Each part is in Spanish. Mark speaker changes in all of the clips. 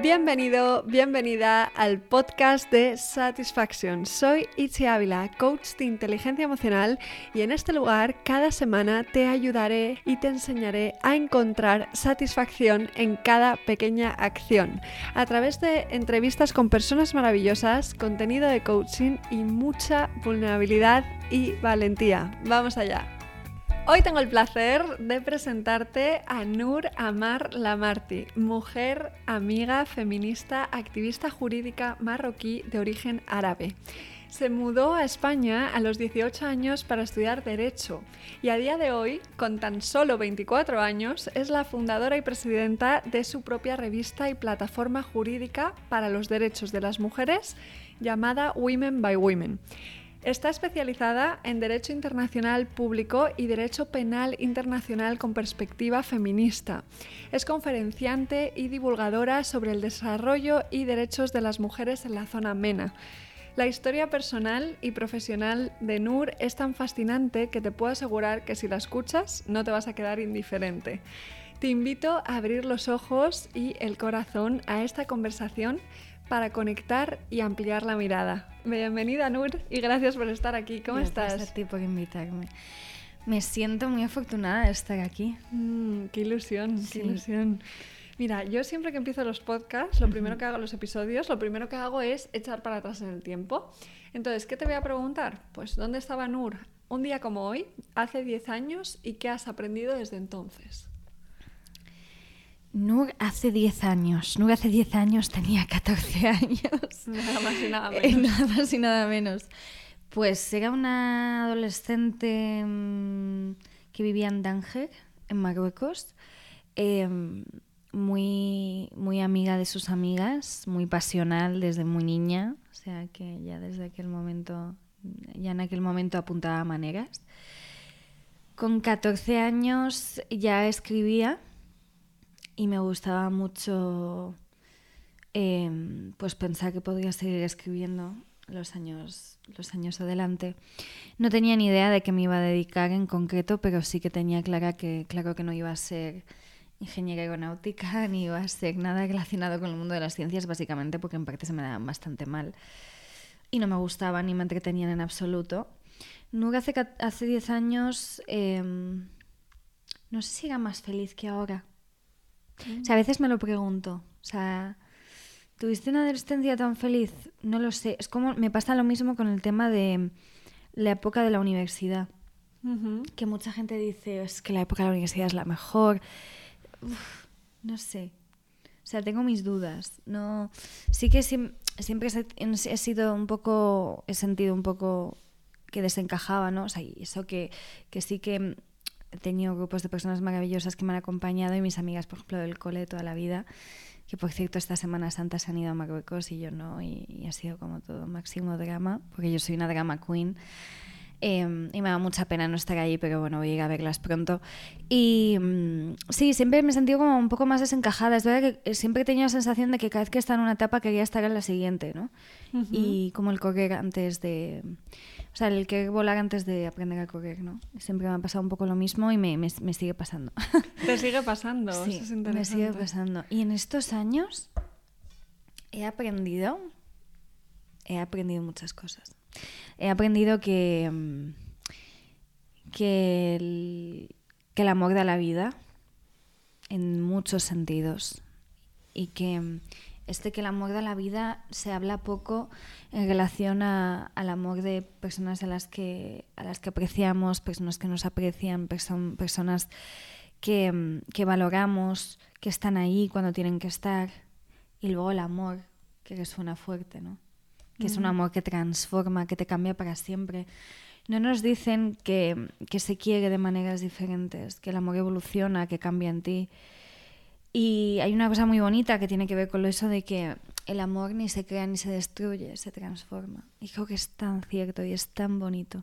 Speaker 1: Bienvenido, bienvenida al podcast de Satisfaction. Soy Itzi Ávila, coach de inteligencia emocional y en este lugar cada semana te ayudaré y te enseñaré a encontrar satisfacción en cada pequeña acción a través de entrevistas con personas maravillosas, contenido de coaching y mucha vulnerabilidad y valentía. Vamos allá. Hoy tengo el placer de presentarte a Nur Amar Lamarti, mujer, amiga, feminista, activista jurídica marroquí de origen árabe. Se mudó a España a los 18 años para estudiar Derecho y a día de hoy, con tan solo 24 años, es la fundadora y presidenta de su propia revista y plataforma jurídica para los derechos de las mujeres llamada Women by Women. Está especializada en Derecho Internacional Público y Derecho Penal Internacional con perspectiva feminista. Es conferenciante y divulgadora sobre el desarrollo y derechos de las mujeres en la zona MENA. La historia personal y profesional de Nur es tan fascinante que te puedo asegurar que si la escuchas no te vas a quedar indiferente. Te invito a abrir los ojos y el corazón a esta conversación para conectar y ampliar la mirada. Bienvenida, Nur, y gracias por estar aquí. ¿Cómo
Speaker 2: gracias
Speaker 1: estás?
Speaker 2: a ti por invitarme. Me siento muy afortunada de estar aquí.
Speaker 1: Mm, qué ilusión, qué ilusión. Mira, yo siempre que empiezo los podcasts, lo primero que hago los episodios, lo primero que hago es echar para atrás en el tiempo. Entonces, ¿qué te voy a preguntar? Pues, ¿dónde estaba Nur un día como hoy, hace 10 años, y qué has aprendido desde entonces?
Speaker 2: Nur hace 10 años. Nur hace 10 años tenía 14 años.
Speaker 1: Nada más y nada
Speaker 2: Eh,
Speaker 1: menos.
Speaker 2: nada más y nada menos. Pues era una adolescente mm, que vivía en Danger, en Marruecos. eh, muy, muy amiga de sus amigas, muy pasional desde muy niña. O sea que ya desde aquel momento, ya en aquel momento apuntaba maneras. Con 14 años ya escribía y me gustaba mucho eh, pues pensar que podría seguir escribiendo los años, los años adelante. No tenía ni idea de qué me iba a dedicar en concreto, pero sí que tenía clara que, claro que no iba a ser ingeniera aeronáutica ni iba a ser nada relacionado con el mundo de las ciencias, básicamente porque en parte se me daban bastante mal y no me gustaban ni me entretenían en absoluto. Nur hace, ca- hace 10 años, eh, no sé si era más feliz que ahora. O sea, a veces me lo pregunto. O sea, ¿tuviste una adolescencia tan feliz? No lo sé. Es como me pasa lo mismo con el tema de la época de la universidad. Que mucha gente dice, es que la época de la universidad es la mejor. Uf, no sé. O sea, tengo mis dudas. No, sí que siem- siempre he he sido un poco, he sentido un poco que desencajaba, ¿no? O sea, y eso que, que sí que he tenido grupos de personas maravillosas que me han acompañado y mis amigas, por ejemplo, del cole toda la vida, que por cierto esta Semana Santa se han ido a Marruecos y yo no, y, y ha sido como todo máximo drama, porque yo soy una drama queen. Eh, y me da mucha pena no estar allí, pero bueno, voy a ir a verlas pronto. Y mm, sí, siempre me he sentido como un poco más desencajada. Es verdad que siempre he tenido la sensación de que cada vez que estaba en una etapa quería estar en la siguiente, ¿no? Y como el correr antes de... O sea, el querer volar antes de aprender a correr, ¿no? Siempre me ha pasado un poco lo mismo y me, me, me sigue pasando.
Speaker 1: Te sigue pasando,
Speaker 2: Sí,
Speaker 1: eso es
Speaker 2: me
Speaker 1: interesante.
Speaker 2: sigue pasando. Y en estos años he aprendido, he aprendido muchas cosas. He aprendido que, mm, que, el, que el amor da la vida en muchos sentidos y que mm, este que el amor da la vida se habla poco en relación a- al amor de personas a las que a las que apreciamos, personas que nos aprecian, perso- personas que, mm, que valoramos, que están ahí cuando tienen que estar y luego el amor que resuena fuerte, ¿no? Que es un amor que transforma, que te cambia para siempre. No nos dicen que, que se quiere de maneras diferentes, que el amor evoluciona, que cambia en ti. Y hay una cosa muy bonita que tiene que ver con eso de que el amor ni se crea ni se destruye, se transforma. Y creo que es tan cierto y es tan bonito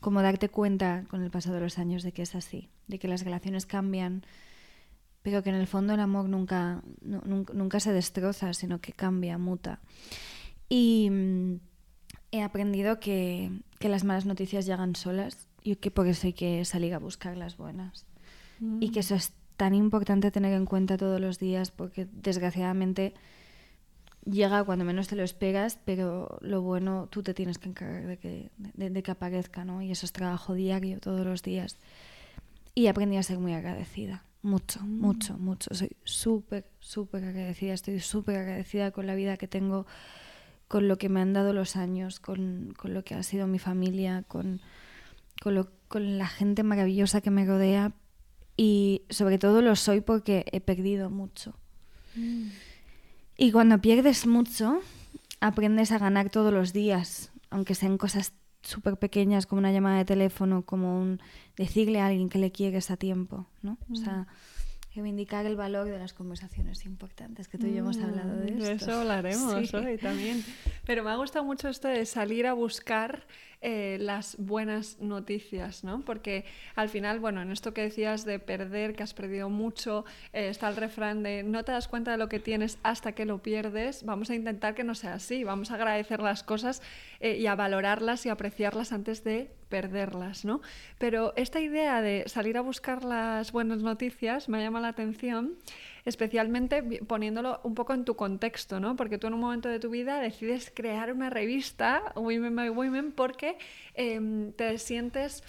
Speaker 2: como darte cuenta con el paso de los años de que es así, de que las relaciones cambian, pero que en el fondo el amor nunca, nu- nunca, nunca se destroza, sino que cambia, muta. Y mm, he aprendido que, que las malas noticias llegan solas y que por eso hay que salir a buscar las buenas. Y que eso es tan importante tener en cuenta todos los días porque desgraciadamente llega cuando menos te lo esperas, pero lo bueno tú te tienes que encargar de que, de, que aparezca, ¿no? Y eso es trabajo diario, todos los días. Y aprendí a ser muy agradecida, mucho, mm. mucho, mucho. Soy súper, súper agradecida, estoy súper agradecida con la vida que tengo, con lo que me han dado los años, con, con lo que ha sido mi familia, con, con, lo, con la gente maravillosa que me rodea y sobre todo lo soy porque he perdido mucho. Mm. Y cuando pierdes mucho, aprendes a ganar todos los días, aunque sean cosas súper pequeñas como una llamada de teléfono, como un decirle a alguien que le quieres a tiempo, ¿no? O sea, mm reivindicar el valor de las conversaciones importantes, que tú y yo hemos hablado de
Speaker 1: mm,
Speaker 2: esto.
Speaker 1: De eso hablaremos hoy también. Pero me ha gustado mucho esto de salir a buscar eh, las buenas noticias, ¿no? Porque al final, bueno, en esto que decías de perder, que has perdido mucho, eh, está el refrán de no te das cuenta de lo que tienes hasta que lo pierdes. Vamos a intentar que no sea así, vamos a agradecer las cosas eh, y a valorarlas y apreciarlas antes de perderlas, ¿no? Pero esta idea de salir a buscar las buenas noticias me llama la atención, especialmente poniéndolo un poco en tu contexto, ¿no? Porque tú en un momento de tu vida decides crear una revista, Women by Women, porque em, te sientes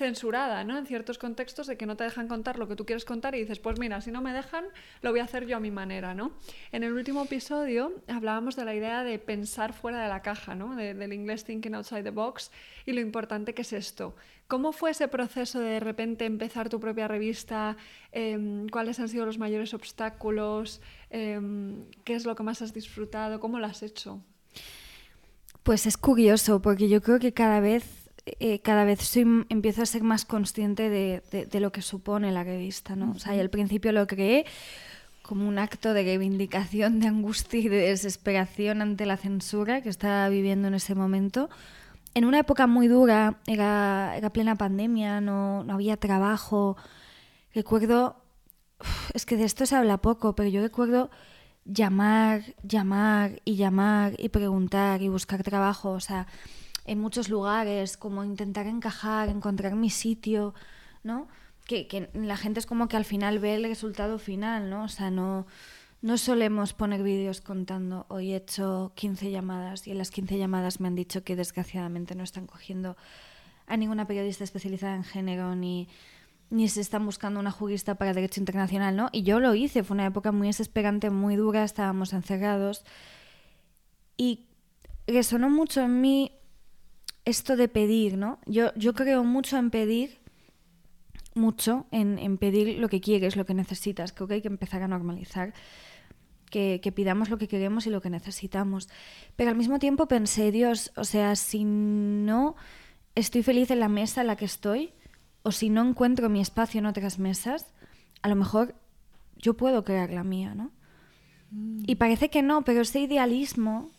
Speaker 1: censurada, ¿no? En ciertos contextos de que no te dejan contar lo que tú quieres contar y dices, pues mira, si no me dejan, lo voy a hacer yo a mi manera, ¿no? En el último episodio hablábamos de la idea de pensar fuera de la caja, ¿no? del inglés thinking outside the box y lo importante que es esto. ¿Cómo fue ese proceso de de repente empezar tu propia revista? Em, ¿Cuáles han sido los mayores obstáculos? Em, ¿Qué es lo que más has disfrutado? ¿Cómo lo has hecho?
Speaker 2: Pues es curioso, porque yo creo que cada vez eh, cada vez soy, empiezo a ser más consciente de, de, lo que supone la revista, ¿no? O sea, y al principio lo creé como un acto de reivindicación, de angustia y de desesperación ante la censura que estaba viviendo en ese momento. En una época muy dura, era, era plena pandemia, no, no había trabajo. Recuerdo, es que de esto se habla poco, pero yo recuerdo llamar, llamar y llamar y preguntar y buscar trabajo. O sea, en muchos lugares, como intentar encajar, encontrar mi sitio, ¿no? Que, que, la gente es como que al final ve el resultado final, ¿no? O sea, no, no solemos poner vídeos contando, hoy he hecho 15 llamadas y en las 15 llamadas me han dicho que desgraciadamente no están cogiendo a ninguna periodista especializada en género ni, ni se están buscando una jurista para derecho internacional, ¿no? Y yo lo hice, fue una época muy desesperante, muy dura, estábamos encerrados y resonó mucho en mí esto de pedir, ¿no? Yo, yo creo mucho en pedir, mucho en, pedir lo que quieres, lo que necesitas. Creo que hay que empezar a normalizar que, pidamos lo que queremos y lo que necesitamos. Pero al mismo tiempo pensé, Dios, o sea, si no estoy feliz en la mesa en la que estoy, o si no encuentro mi espacio en otras mesas, a lo mejor yo puedo crear la mía, ¿no? Mm. Y parece que no, pero ese idealismo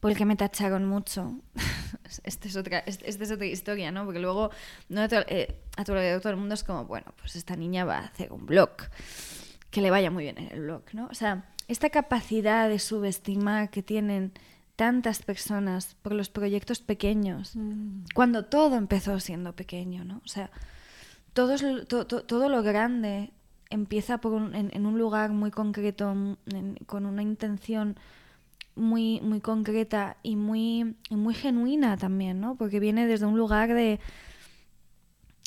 Speaker 2: por el que me tacharon mucho. Esta es, otra, esta es otra historia, ¿no? Porque luego no, eh, a todo el mundo es como, bueno, pues esta niña va a hacer un blog, que le vaya muy bien en el blog, ¿no? O sea, esta capacidad de subestimar que tienen tantas personas por los proyectos pequeños, mm. cuando todo empezó siendo pequeño, ¿no? O sea, todo, todo lo grande empieza por en, un lugar muy concreto, con una intención muy, muy concreta y muy, muy genuina también, ¿no? Porque viene desde un lugar de,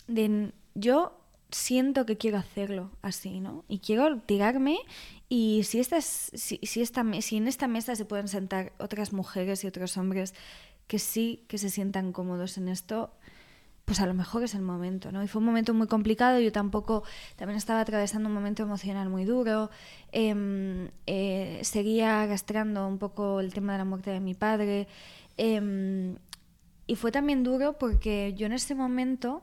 Speaker 2: de yo siento que quiero hacerlo así, ¿no? Y quiero tirarme y si, esta si, si, esta, si en esta mesa se pueden sentar otras mujeres y otros hombres que sí que se sientan cómodos en esto, pues a lo mejor es el momento, ¿no? Y fue un momento muy complicado, yo tampoco, también estaba atravesando un momento emocional muy duro, em, eh, seguía gastrando un poco el tema de la muerte de mi padre, em, y fue también duro porque yo en ese momento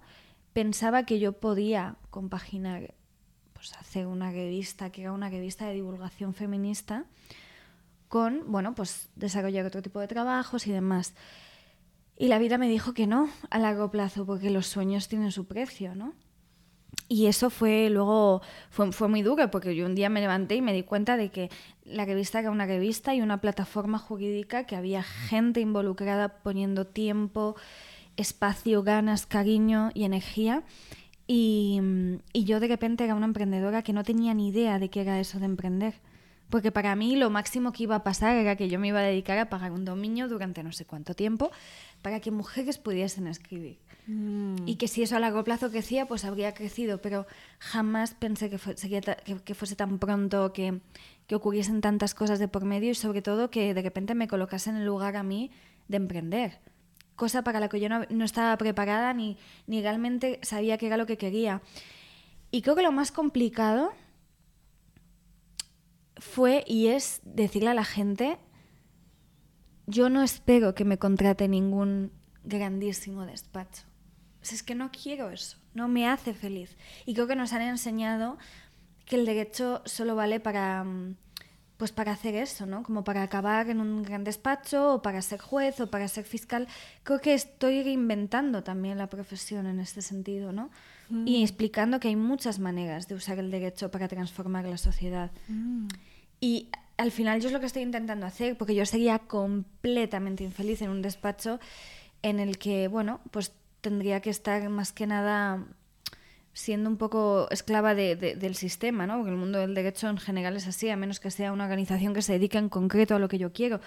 Speaker 2: pensaba que yo podía compaginar, pues hacer una revista, que era una revista de divulgación feminista, con, bueno, pues desarrollar otro tipo de trabajos y demás. Y la vida me dijo que no a largo plazo, porque los sueños tienen su precio, ¿no? Y eso fue luego, fue, fue, muy duro, porque yo un día me levanté y me di cuenta de que la revista era una revista y una plataforma jurídica, que había gente involucrada poniendo tiempo, espacio, ganas, cariño y energía. Y, y yo de repente era una emprendedora que no tenía ni idea de qué era eso de emprender. Porque para mí lo máximo que iba a pasar era que yo me iba a dedicar a pagar un dominio durante no sé cuánto tiempo para que mujeres pudiesen escribir.
Speaker 1: Mm.
Speaker 2: Y que si eso a largo plazo crecía, pues habría crecido, pero jamás pensé que, fue- sería ta- que- que fuese tan pronto, que, que ocurriesen tantas cosas de por medio y sobre todo que de repente me colocase en el lugar a mí de emprender. Cosa para la que yo no, no estaba preparada ni, ni realmente sabía que era lo que quería. Y creo que lo más complicado fue y es decirle a la gente, yo no espero que me contrate ningún grandísimo despacho. Es que no quiero eso, no me hace feliz. Y creo que nos han enseñado que el derecho solo vale para, mm, pues para hacer eso, ¿no? Como para acabar en un gran despacho o para ser juez o para ser fiscal. Creo que estoy reinventando también la profesión en este sentido, ¿no? Y explicando que hay muchas maneras de usar el derecho para transformar la sociedad.
Speaker 1: Mm.
Speaker 2: Y al final yo es lo que estoy intentando hacer, porque yo sería completamente infeliz en un despacho en el que, bueno, pues tendría que estar más que nada siendo un poco esclava de- de- del sistema, ¿no? Porque el mundo del derecho en general es así, a menos que sea una organización que se dedique en concreto a lo que yo quiero.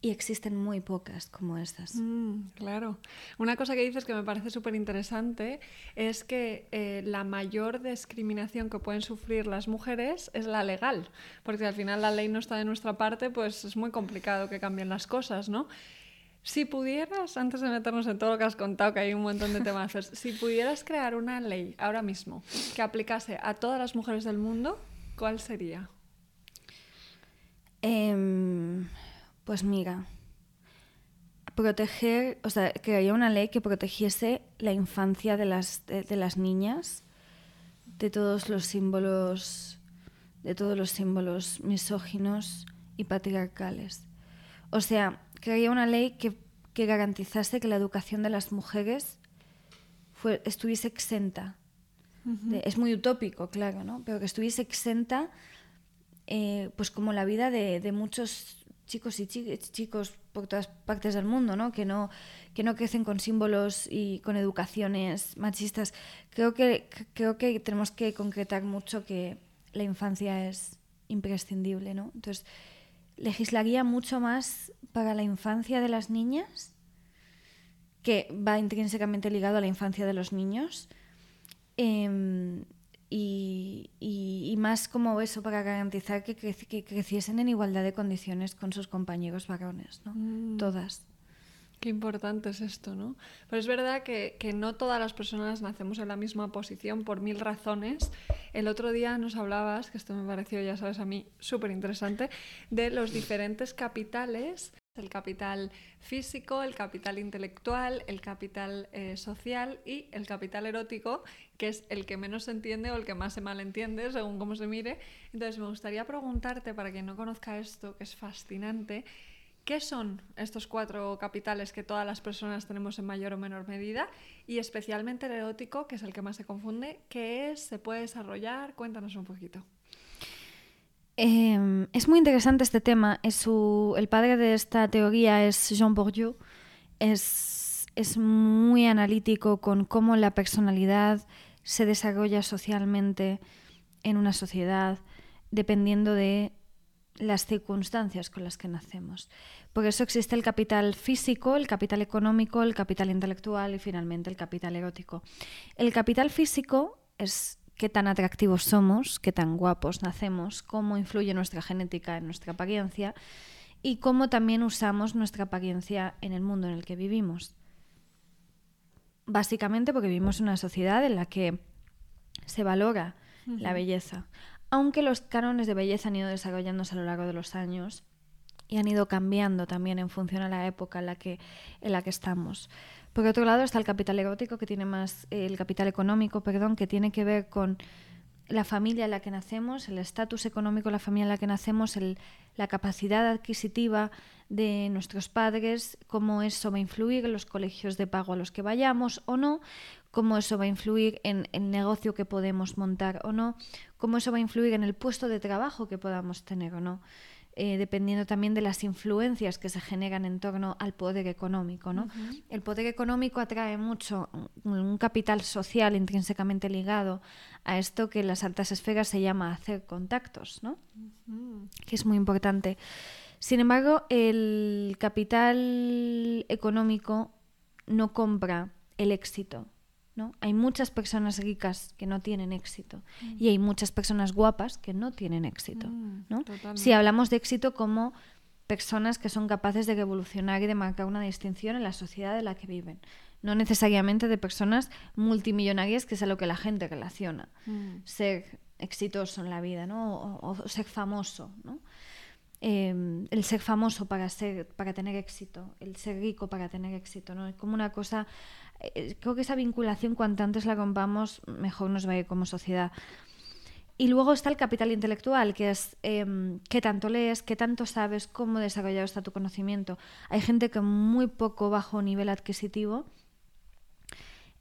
Speaker 2: Y existen muy pocas como estas.
Speaker 1: Mm, claro. Una cosa que dices que me parece súper interesante es que eh, la mayor discriminación que pueden sufrir las mujeres es la legal, porque al final la ley no está de nuestra parte, pues es muy complicado que cambien las cosas, ¿no? Si pudieras, antes de meternos en todo lo que has contado, que hay un montón de temas, si pudieras crear una ley ahora mismo que aplicase a todas las mujeres del mundo, ¿cuál sería?
Speaker 2: Em, pues mira, proteger, o sea, haya una ley que protegiese la infancia de las, de, de las niñas de todos los símbolos, de todos los símbolos misóginos y patriarcales. O sea, haya una ley que, que garantizase que la educación de las mujeres fue, estuviese exenta. de- es muy utópico, claro, ¿no? Pero que estuviese exenta eh, pues como la vida de, de muchos chicos y chi- chicos por todas partes del mundo, ¿no? Que no, que no crecen con símbolos y con educaciones machistas. Creo que, creo que tenemos que concretar mucho que la infancia es imprescindible, ¿no? Entonces, legislaría mucho más para la infancia de las niñas, que va intrínsecamente ligado a la infancia de los niños, Em, y, y- y más como eso para garantizar que creciesen en igualdad de condiciones con sus compañeros varones, ¿no?
Speaker 1: Mm.
Speaker 2: Todas.
Speaker 1: Qué importante es esto, ¿no? Pero es verdad que, que no todas las personas nacemos en la misma posición por mil razones. El otro día nos hablabas, que esto me pareció, ya sabes, a mí súper interesante, de los diferentes capitales, el capital físico, el capital intelectual, el capital eh, social y el capital erótico, que es el que menos se entiende o el que más se malentiende, según cómo se mire. Entonces me gustaría preguntarte, para quien no conozca esto, que es fascinante, ¿Qué son estos cuatro capitales que todas las personas tenemos en mayor o menor medida? Y especialmente el erótico, que es el que más se confunde. ¿Qué es? ¿Se puede desarrollar? Cuéntanos un poquito.
Speaker 2: Em, es muy interesante este tema. El padre de esta teoría es Jean Bourdieu. Es, es muy analítico con cómo la personalidad se desarrolla socialmente en una sociedad dependiendo de las circunstancias con las que nacemos. Por eso existe el capital físico, el capital económico, el capital intelectual y finalmente el capital erótico. El capital físico es qué tan atractivos somos, qué tan guapos nacemos, cómo influye nuestra genética en nuestra apariencia y cómo también usamos nuestra apariencia en el mundo en el que vivimos. Básicamente porque vivimos en una sociedad en la que se valora la belleza, aunque los cánones de belleza han ido desarrollándose a lo largo de los años y han ido cambiando también en función a la época en la que, en la que estamos. Por otro lado está el capital erótico, que tiene más, eh, el capital económico, perdón, que tiene que ver con la familia en la que nacemos, el estatus económico de la familia en la que nacemos, la capacidad adquisitiva de nuestros padres, cómo eso va a influir en los colegios de pago a los que vayamos o no, cómo eso va a influir en el negocio que podemos montar o no, cómo eso va a influir en el puesto de trabajo que podamos tener o no. Eh, dependiendo también de las influencias que se generan en torno al poder económico. ¿no? El poder económico atrae mucho un capital social intrínsecamente ligado a esto que en las altas esferas se llama hacer contactos, ¿no? que es muy importante. Sin embargo, el capital económico no compra el éxito. ¿No? Hay muchas personas ricas que no tienen éxito y hay muchas personas guapas que no tienen éxito.
Speaker 1: Mm,
Speaker 2: ¿no? Si hablamos de éxito como personas que son capaces de revolucionar y de marcar una distinción en la sociedad de la que viven. No necesariamente de personas multimillonarias, que es a lo que la gente relaciona.
Speaker 1: Mm.
Speaker 2: Ser exitoso en la vida, ¿no? O, o ser famoso, ¿no? Eh, el ser famoso para ser para tener éxito, el ser rico para tener éxito, ¿no? Es como una cosa creo que esa vinculación cuanto antes la rompamos, mejor nos va a ir como sociedad. Y luego está el capital intelectual, que es eh, qué tanto lees, qué tanto sabes, cómo desarrollado está tu conocimiento. Hay gente que muy poco bajo nivel adquisitivo,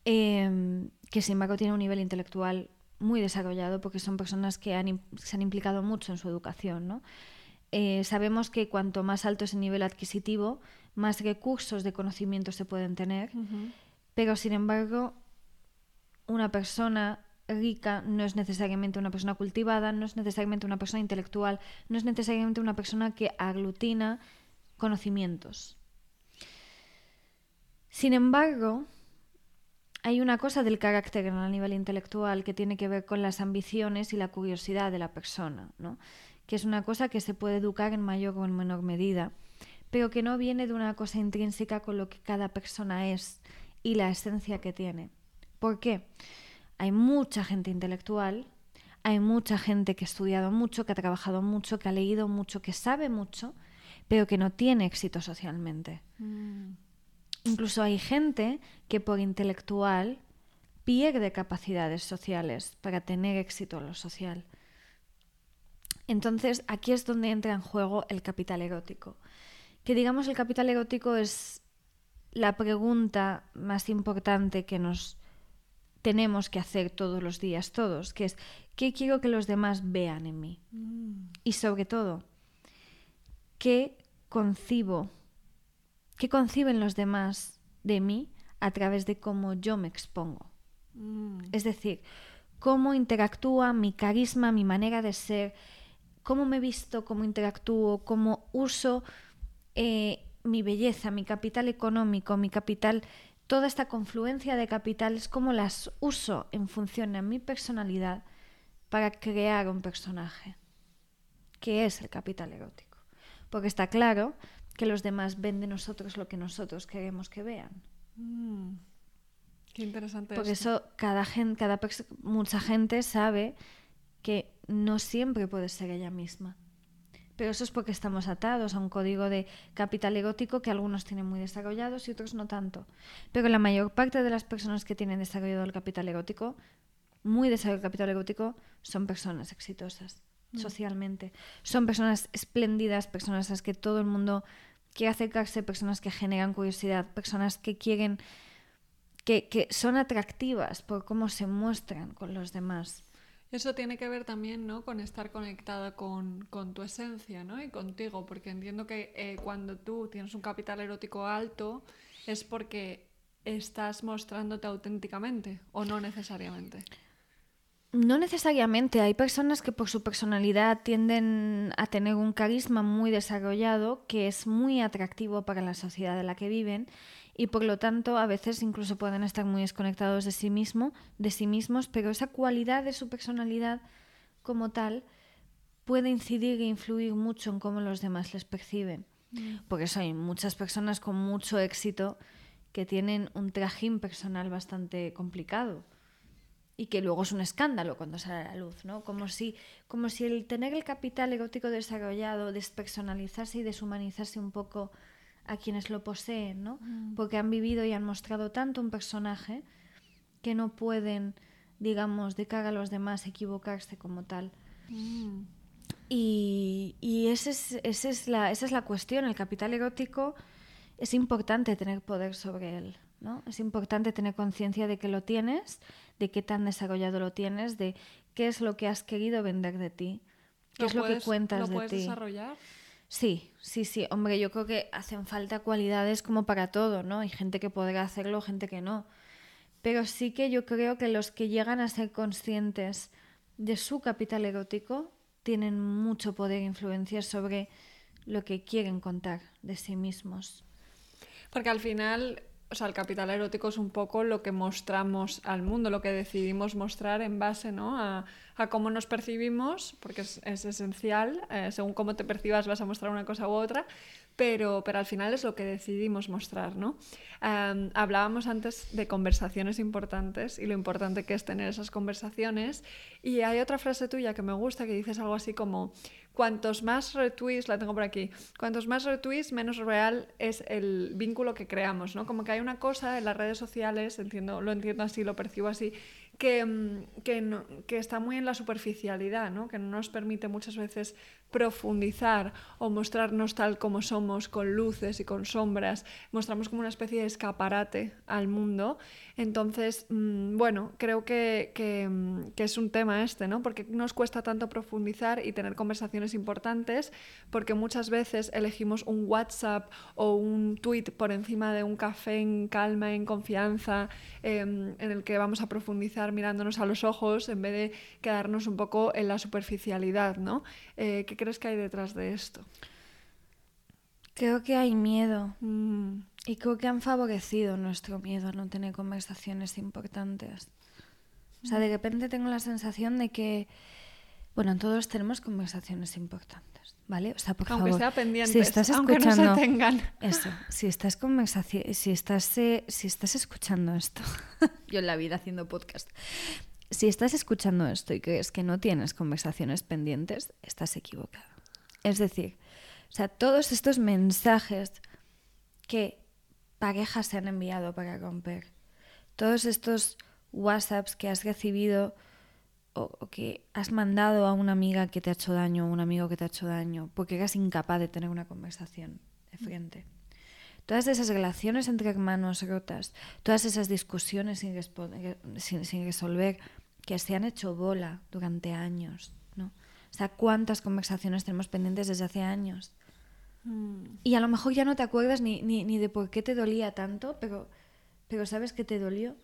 Speaker 2: eh, que sin embargo tiene un nivel intelectual muy desarrollado porque son personas que han, se han implicado mucho en su educación. ¿no? Eh, sabemos que cuanto más alto es el nivel adquisitivo, más recursos de conocimiento se pueden tener,
Speaker 1: Ujú.
Speaker 2: Pero sin embargo, una persona rica no es necesariamente una persona cultivada, no es necesariamente una persona intelectual, no es necesariamente una persona que aglutina conocimientos. Sin embargo, hay una cosa del carácter a nivel intelectual que tiene que ver con las ambiciones y la curiosidad de la persona, ¿no? que es una cosa que se puede educar en mayor o en menor medida, pero que no viene de una cosa intrínseca con lo que cada persona es y la esencia que tiene. ¿Por qué? Hay mucha gente intelectual, hay mucha gente que ha estudiado mucho, que ha trabajado mucho, que ha leído mucho, que sabe mucho, pero que no tiene éxito socialmente.
Speaker 1: Mm.
Speaker 2: Incluso hay gente que por intelectual pierde capacidades sociales para tener éxito en lo social. Entonces, aquí es donde entra en juego el capital erótico. Que digamos el capital erótico es la pregunta más importante que nos tenemos que hacer todos los días, todos, que es ¿qué quiero que los demás vean en mí?
Speaker 1: Mm.
Speaker 2: Y sobre todo, ¿qué concibo? ¿Qué conciben los demás de mí a través de cómo yo me expongo?
Speaker 1: Mm.
Speaker 2: Es decir, cómo interactúa mi carisma, mi manera de ser, cómo me visto, cómo interactúo, cómo uso eh, mi belleza, mi capital económico, mi capital, toda esta confluencia de capitales, cómo las uso en función de mi personalidad para crear un personaje, que es el capital erótico. Porque está claro que los demás ven de nosotros lo que nosotros queremos que vean.
Speaker 1: Mm. Qué interesante
Speaker 2: Por eso cada gente, cada mucha gente sabe que no siempre puede ser ella misma. Pero eso es porque estamos atados a un código de capital erótico que algunos tienen muy desarrollados y otros no tanto. Pero la mayor parte de las personas que tienen desarrollado el capital erótico, muy desarrollado el capital erótico, son personas exitosas socialmente. Son personas espléndidas, personas a las que todo el mundo quiere acercarse, personas que generan curiosidad, personas que quieren que, que son atractivas por cómo se muestran con los demás.
Speaker 1: Eso tiene que ver también, ¿no? Con estar conectada con, con tu esencia, ¿no? Y contigo, porque entiendo que eh, cuando tú tienes un capital erótico alto es porque estás mostrándote auténticamente o no necesariamente.
Speaker 2: No necesariamente, hay personas que por su personalidad tienden a tener un carisma muy desarrollado que es muy atractivo para la sociedad en la que viven y por lo tanto a veces incluso pueden estar muy desconectados de sí mismo, de sí mismos, pero esa cualidad de su personalidad como tal puede incidir e influir mucho en cómo los demás les perciben. Por eso hay muchas personas con mucho éxito que tienen un trajín personal bastante complicado y que luego es un escándalo cuando sale a la luz, ¿no? Como si, como si el tener el capital erótico desarrollado, despersonalizarse y deshumanizarse un poco a quienes lo poseen, ¿no? Porque han vivido y han mostrado tanto un personaje que no pueden, digamos, de cara a los demás equivocarse como tal.
Speaker 1: Mm.
Speaker 2: Y, y ese es, ese es la, esa es la cuestión. El capital erótico es importante tener poder sobre él. ¿no? Es importante tener conciencia de que lo tienes, de qué tan desarrollado lo tienes, de qué es lo que has querido vender de ti, qué
Speaker 1: ¿Lo
Speaker 2: es lo que cuentas
Speaker 1: ¿Lo
Speaker 2: de
Speaker 1: puedes
Speaker 2: ti.
Speaker 1: desarrollar?
Speaker 2: Sí, sí, sí. Hombre, yo creo que hacen falta cualidades como para todo, ¿no? Hay gente que podrá hacerlo, gente que no. Pero sí que yo creo que los que llegan a ser conscientes de su capital erótico tienen mucho poder e influencia sobre lo que quieren contar de sí mismos.
Speaker 1: Porque al final o sea, el capital erótico es un poco lo que mostramos al mundo, lo que decidimos mostrar en base ¿no? a, a cómo nos percibimos, porque es, es esencial, eh, según cómo te percibas vas a mostrar una cosa u otra, pero, pero al final es lo que decidimos mostrar. ¿no? Hablábamos antes de conversaciones importantes y lo importante que es tener esas conversaciones, y hay otra frase tuya que me gusta que dices algo así como, cuantos más retweets, la tengo por aquí, cuantos más retweets, menos real es el vínculo que creamos, ¿no? Como que hay una cosa en las redes sociales, entiendo, lo entiendo así, lo percibo así, que, mm, que, que está muy en la superficialidad, ¿no? Que no nos permite muchas veces profundizar o mostrarnos tal como somos, con luces y con sombras, mostramos como una especie de escaparate al mundo. Entonces, mm, bueno, creo que, que, que, es un tema este, ¿no? Porque nos cuesta tanto profundizar y tener conversaciones importantes, porque muchas veces elegimos un WhatsApp o un tweet por encima de un café en calma, en confianza, eh, en el que vamos a profundizar mirándonos a los ojos en vez de quedarnos un poco en la superficialidad, ¿no? Eh, ¿Qué crees que hay detrás de esto?
Speaker 2: Creo que hay miedo. Mm. Y creo que han favorecido nuestro miedo a no tener conversaciones importantes. O sea, de repente tengo la sensación de que, bueno, todos tenemos conversaciones importantes, ¿vale? O sea, por
Speaker 1: aunque
Speaker 2: favor,
Speaker 1: sea pendientes,
Speaker 2: si estás
Speaker 1: aunque
Speaker 2: escuchando
Speaker 1: no se tengan.
Speaker 2: eso, si estás si estás, eh, si estás escuchando esto, yo en la vida haciendo podcast, si estás escuchando esto y crees que no tienes conversaciones pendientes, estás equivocado. Es decir, o sea, todos estos mensajes que parejas se han enviado para romper, todos estos WhatsApps que has recibido o, que has mandado a una amiga que te ha hecho daño o un amigo que te ha hecho daño porque eras incapaz de tener una conversación de frente. Todas esas relaciones entre hermanos rotas, todas esas discusiones sin, sin, sin resolver, que se han hecho bola durante años, ¿no? O sea, ¿cuántas conversaciones tenemos pendientes desde hace años? Mm. Y a lo mejor ya no te acuerdas ni, ni, ni, de por qué te dolía tanto, pero, pero sabes que te dolió,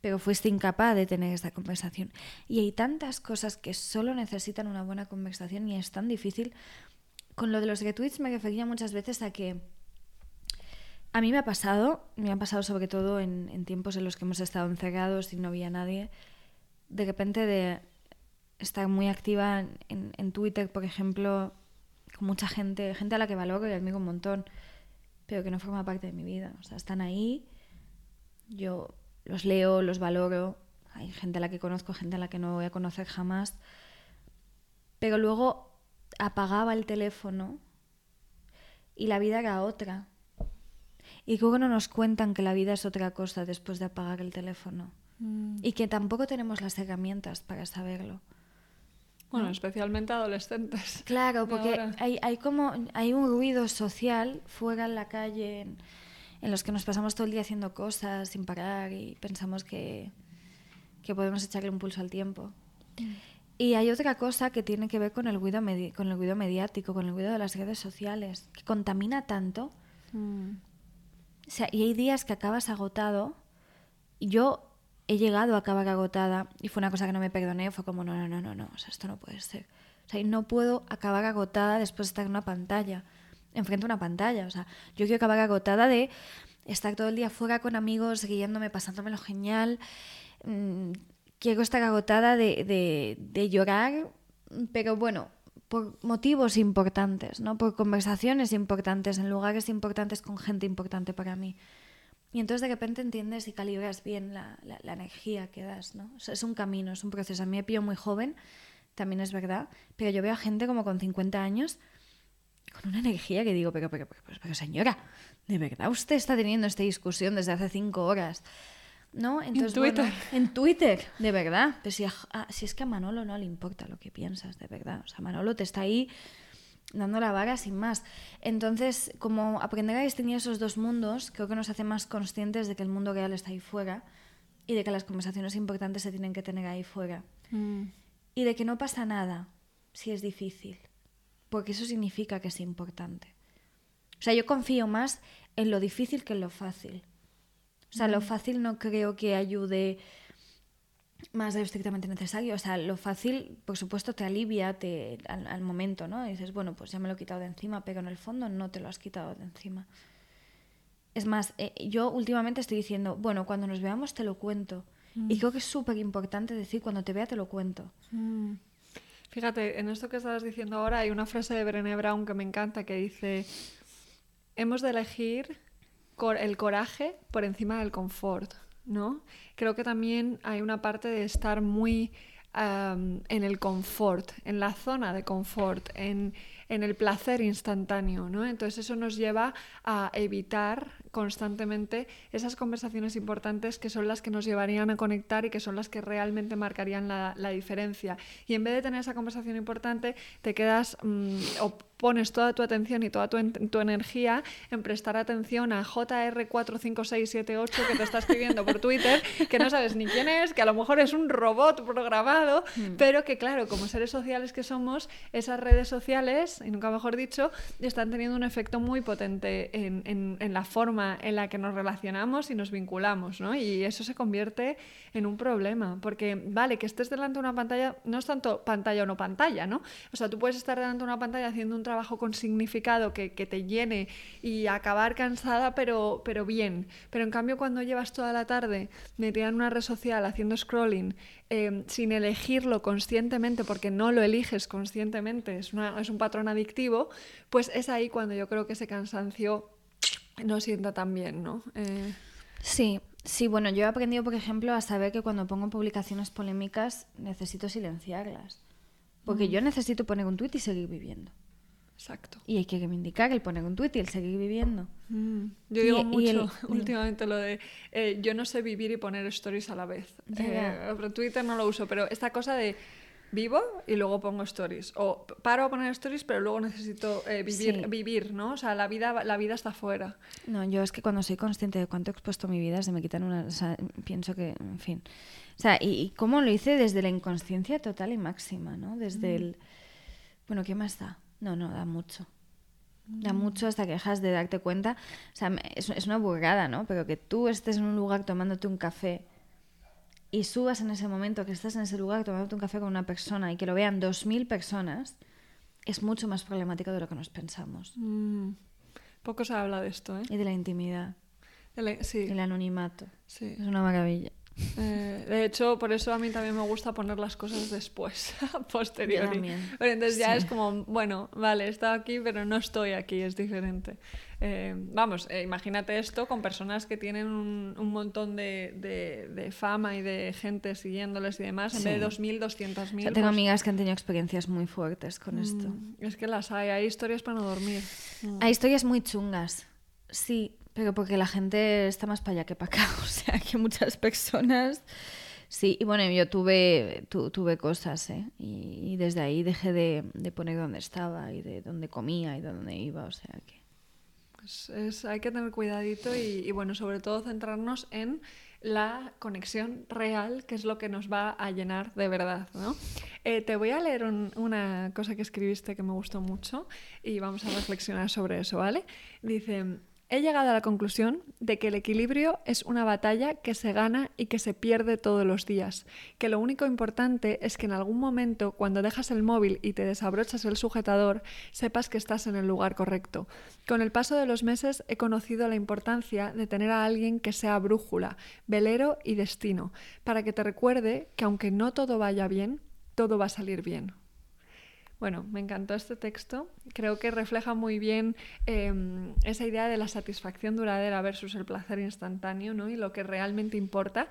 Speaker 2: pero fuiste incapaz de tener esta conversación. Y hay tantas cosas que solo necesitan una buena conversación y es tan difícil. Con lo de los retweets me refería muchas veces a que a mí me ha pasado, me ha pasado sobre todo en, tiempos en los que hemos estado encerrados y no había nadie, de repente de estar muy activa en, en, Twitter, por ejemplo, con mucha gente, gente a la que valoro y admiro un montón, pero que no forma parte de mi vida. O sea, están ahí, yo los leo, los valoro, hay gente a la que conozco, gente a la que no voy a conocer jamás, pero luego apagaba el teléfono y la vida era otra. Y luego no nos cuentan que la vida es otra cosa después de apagar el teléfono. Mm. Y que tampoco tenemos las herramientas para saberlo.
Speaker 1: Bueno, ¿no? especialmente adolescentes.
Speaker 2: Claro, porque hay, hay, como hay un ruido social fuera en la calle en, en, los que nos pasamos todo el día haciendo cosas sin parar y pensamos que, que podemos echarle un pulso al tiempo. Mm. Y hay otra cosa que tiene que ver con el ruido, con el ruido mediático, con el ruido de las redes sociales, que contamina tanto. Mm. O sea, y hay días que acabas agotado. Yo he llegado a acabar agotada y fue una cosa que no me perdoné, fue como, no, no, no, no, no, o sea, esto no puede ser. O sea, no puedo acabar agotada después de estar en una pantalla, enfrente a una pantalla. O sea, yo quiero acabar agotada de estar todo el día fuera con amigos, guiándome, pasándomelo genial. Mm, quiero estar agotada de, de, de llorar, pero bueno, por motivos importantes, ¿no? Por conversaciones importantes, en lugares importantes con gente importante para mí. Y entonces de repente entiendes y calibras bien la, la, la energía que das, ¿no? O sea, es un camino, es un proceso. A mí me pillo muy joven, también es verdad, pero yo veo a gente como con 50 años con una energía que digo, pero, pero, pero, pero señora, ¿de verdad usted está teniendo esta discusión desde hace cinco horas? ¿No?
Speaker 1: Entonces, en Twitter.
Speaker 2: Bueno, en Twitter, de verdad. Pero si, a, a, si es que a Manolo no le importa lo que piensas, de verdad. O sea, Manolo te está ahí dando la vara sin más. Entonces, como aprender a distinguir esos dos mundos, creo que nos hace más conscientes de que el mundo real está ahí fuera y de que las conversaciones importantes se tienen que tener ahí fuera. Mm. Y de que no pasa nada si es difícil. porque eso significa que es importante. O sea, yo confío más en lo difícil que en lo fácil. O sea, lo fácil no creo que ayude más de lo estrictamente necesario. O sea, lo fácil, por supuesto, te alivia te, al, momento, ¿no? dices, bueno, pues ya me lo he quitado de encima, pero en el fondo no te lo has quitado de encima. Es más, eh, yo últimamente estoy diciendo, bueno, cuando nos veamos te lo cuento. Y mm. creo que es súper importante decir, cuando te vea te lo cuento.
Speaker 1: Mm. Fíjate, en esto que estabas diciendo ahora hay una frase de Brené Brown que me encanta que dice, hemos de elegir el coraje por encima del confort, ¿no? Creo que también hay una parte de estar muy en el confort, en la zona de confort, en, en el placer instantáneo, ¿no? Entonces eso nos lleva a evitar constantemente esas conversaciones importantes que son las que nos llevarían a conectar y que son las que realmente marcarían la, diferencia. Y en vez de tener esa conversación importante, te quedas mm, pones toda tu atención y toda tu, tu, energía en prestar atención a JR45678 que te está escribiendo por Twitter, que no sabes ni quién es, que a lo mejor es un robot programado, hmm. pero que claro, como seres sociales que somos, esas redes sociales, y nunca mejor dicho, están teniendo un efecto muy potente en, en, en la forma en la que nos relacionamos y nos vinculamos, ¿no? Y eso se convierte en un problema, porque vale, que estés delante de una pantalla, no es tanto pantalla o no pantalla, ¿no? O sea, tú puedes estar delante de una pantalla haciendo un trabajo con significado que, te llene y acabar cansada, pero, pero bien. Pero en cambio, cuando llevas toda la tarde metida en una red social haciendo scrolling, eh, sin elegirlo conscientemente, porque no lo eliges conscientemente, es, es un patrón adictivo, pues es ahí cuando yo creo que ese cansancio no sienta tan bien, ¿no? Eh,
Speaker 2: sí, sí, bueno, yo he aprendido, por ejemplo, a saber que cuando pongo publicaciones polémicas necesito silenciarlas. Porque mm. yo necesito poner un tuit y seguir viviendo.
Speaker 1: Exacto.
Speaker 2: Y hay que reivindicar el poner un tuit y el seguir viviendo.
Speaker 1: Mm. Yo digo mucho últimamente lo de eh, yo no sé vivir y poner stories a la vez. Eh, Twitter no lo uso, pero esta cosa de vivo y luego pongo stories. O paro a poner stories, pero luego necesito eh, vivir, vivir, ¿no? O sea, la vida, la vida está fuera.
Speaker 2: No, yo es que cuando soy consciente de cuánto he expuesto mi vida, se me quitan una... O sea, pienso que, en fin... O sea, y, cómo lo hice desde la inconsciencia total y máxima, ¿no? Desde mm. el... Bueno, ¿qué más da? No, no, da mucho. Da mm. mucho hasta que dejas de darte cuenta. O sea, es, es una burrada, ¿no? Pero que tú estés en un lugar tomándote un café y subas en ese momento que estás en ese lugar tomando un café con una persona y que lo vean 2.000 personas, es mucho más problemático de lo que nos pensamos.
Speaker 1: Mm. Poco se habla de esto, ¿eh?
Speaker 2: Y de la intimidad.
Speaker 1: sí.
Speaker 2: El anonimato. Sí. Es una maravilla.
Speaker 1: Eh, de hecho, por eso a mí también me gusta poner las cosas después, posterior. Pero entonces ya es como, bueno, vale, he estado aquí, pero no estoy aquí, es diferente. Eh, vamos, eh, imagínate esto con personas que tienen un, montón de, fama y de gente siguiéndoles y demás, en vez de 2.000, 200.000.
Speaker 2: tengo pues amigas que han tenido experiencias muy fuertes con esto.
Speaker 1: Mm, es que las hay, hay historias para no dormir.
Speaker 2: Mm. Hay historias muy chungas, sí, pero porque la gente está más para allá que para acá. O sea, que muchas personas. Sí, y bueno, yo tuve, tuve cosas, ¿eh? Y, desde ahí dejé de, poner dónde estaba y de dónde comía y de dónde iba, o sea que...
Speaker 1: Pues hay que tener cuidadito y, bueno, sobre todo centrarnos en la conexión real, que es lo que nos va a llenar de verdad, ¿no? Eh, te voy a leer una cosa que escribiste que me gustó mucho y vamos a reflexionar sobre eso, ¿vale? Dice... He llegado a la conclusión de que el equilibrio es una batalla que se gana y que se pierde todos los días, que lo único importante es que en algún momento, cuando dejas el móvil y te desabrochas el sujetador, sepas que estás en el lugar correcto. Con el paso de los meses he conocido la importancia de tener a alguien que sea brújula, velero y destino, para que te recuerde que aunque no todo vaya bien, todo va a salir bien. Bueno, me encantó este texto. Creo que refleja muy bien em, esa idea de la satisfacción duradera versus el placer instantáneo ¿no? y lo que realmente importa.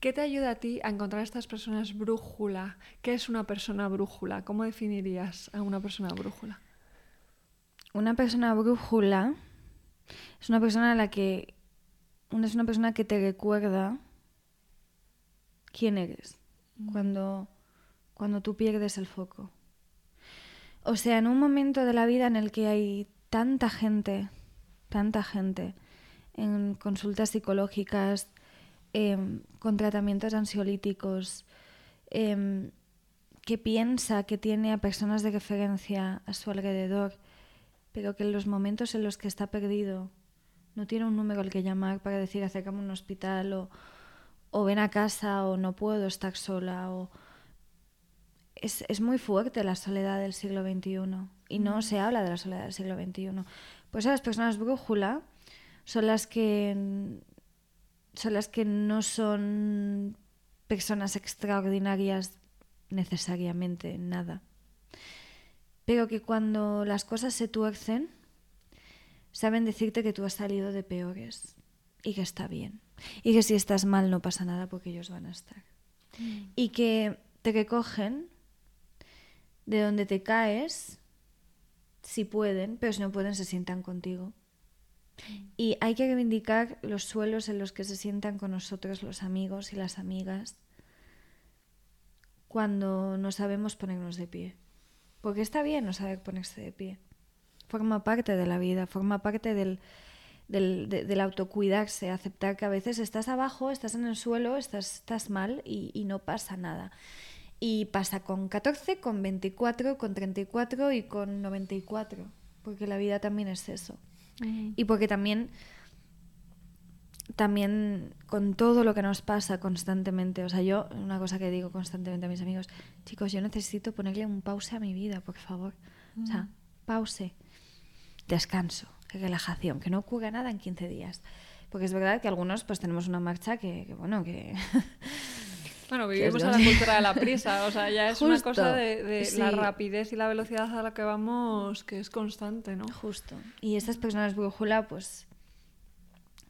Speaker 1: ¿Qué te ayuda a ti a encontrar a estas personas brújula? ¿Qué es una persona brújula? ¿Cómo definirías a una persona brújula?
Speaker 2: Una persona brújula es una persona a la que es una persona que te recuerda quién eres mm. cuando, cuando tú pierdes el foco. O sea, en un momento de la vida en el que hay tanta gente, tanta gente en consultas psicológicas, em, con tratamientos ansiolíticos, em, que piensa que tiene a personas de referencia a su alrededor, pero que en los momentos en los que está perdido no tiene un número al que llamar para decir acércame a un hospital o, o ven a casa o no puedo estar sola o es, es, muy fuerte la soledad del siglo XXI y no se habla de la soledad del siglo XXI. Pues las personas brújula son las que son las que no son personas extraordinarias necesariamente nada. Pero que cuando las cosas se tuercen, saben decirte que tú has salido de peores y que está bien. Y que si estás mal no pasa nada porque ellos van a estar. Mm. Y que te recogen de donde te caes, si pueden, pero si no pueden se sientan contigo. Mm. Y hay que reivindicar los suelos en los que se sientan con nosotros los amigos y las amigas cuando no sabemos ponernos de pie. Porque está bien no saber ponerse de pie. Forma parte de la vida, forma parte del, del, autocuidarse, aceptar que a veces estás abajo, estás en el suelo, estás, estás mal y, no pasa nada. Y pasa con 14, con 24, con 34 y con 94, porque la vida también es eso. Y porque también también con todo lo que nos pasa constantemente, o sea, yo, una cosa que digo constantemente a mis amigos, chicos, yo necesito ponerle un pause a mi vida, por favor. O sea, pause, descanso, relajación, que no ocurra nada en 15 días. Porque es verdad que algunos pues tenemos una marcha que, bueno, que...
Speaker 1: Bueno, vivimos en la cultura de la prisa, o sea, ya es una cosa de, la rapidez y la velocidad a la que vamos que es constante, ¿no?
Speaker 2: Justo. Y estas personas brújula, pues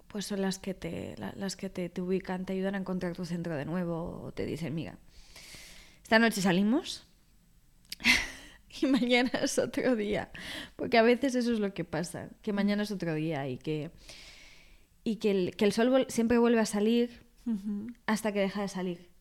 Speaker 2: pues son las que te, las que te, ubican, te ayudan a encontrar tu centro de nuevo, o te dicen, mira, esta noche salimos y mañana es otro día. Porque a veces eso es lo que pasa, que mañana es otro día y que, y que, el, que el sol siempre vuelve a salir hasta que deja de salir.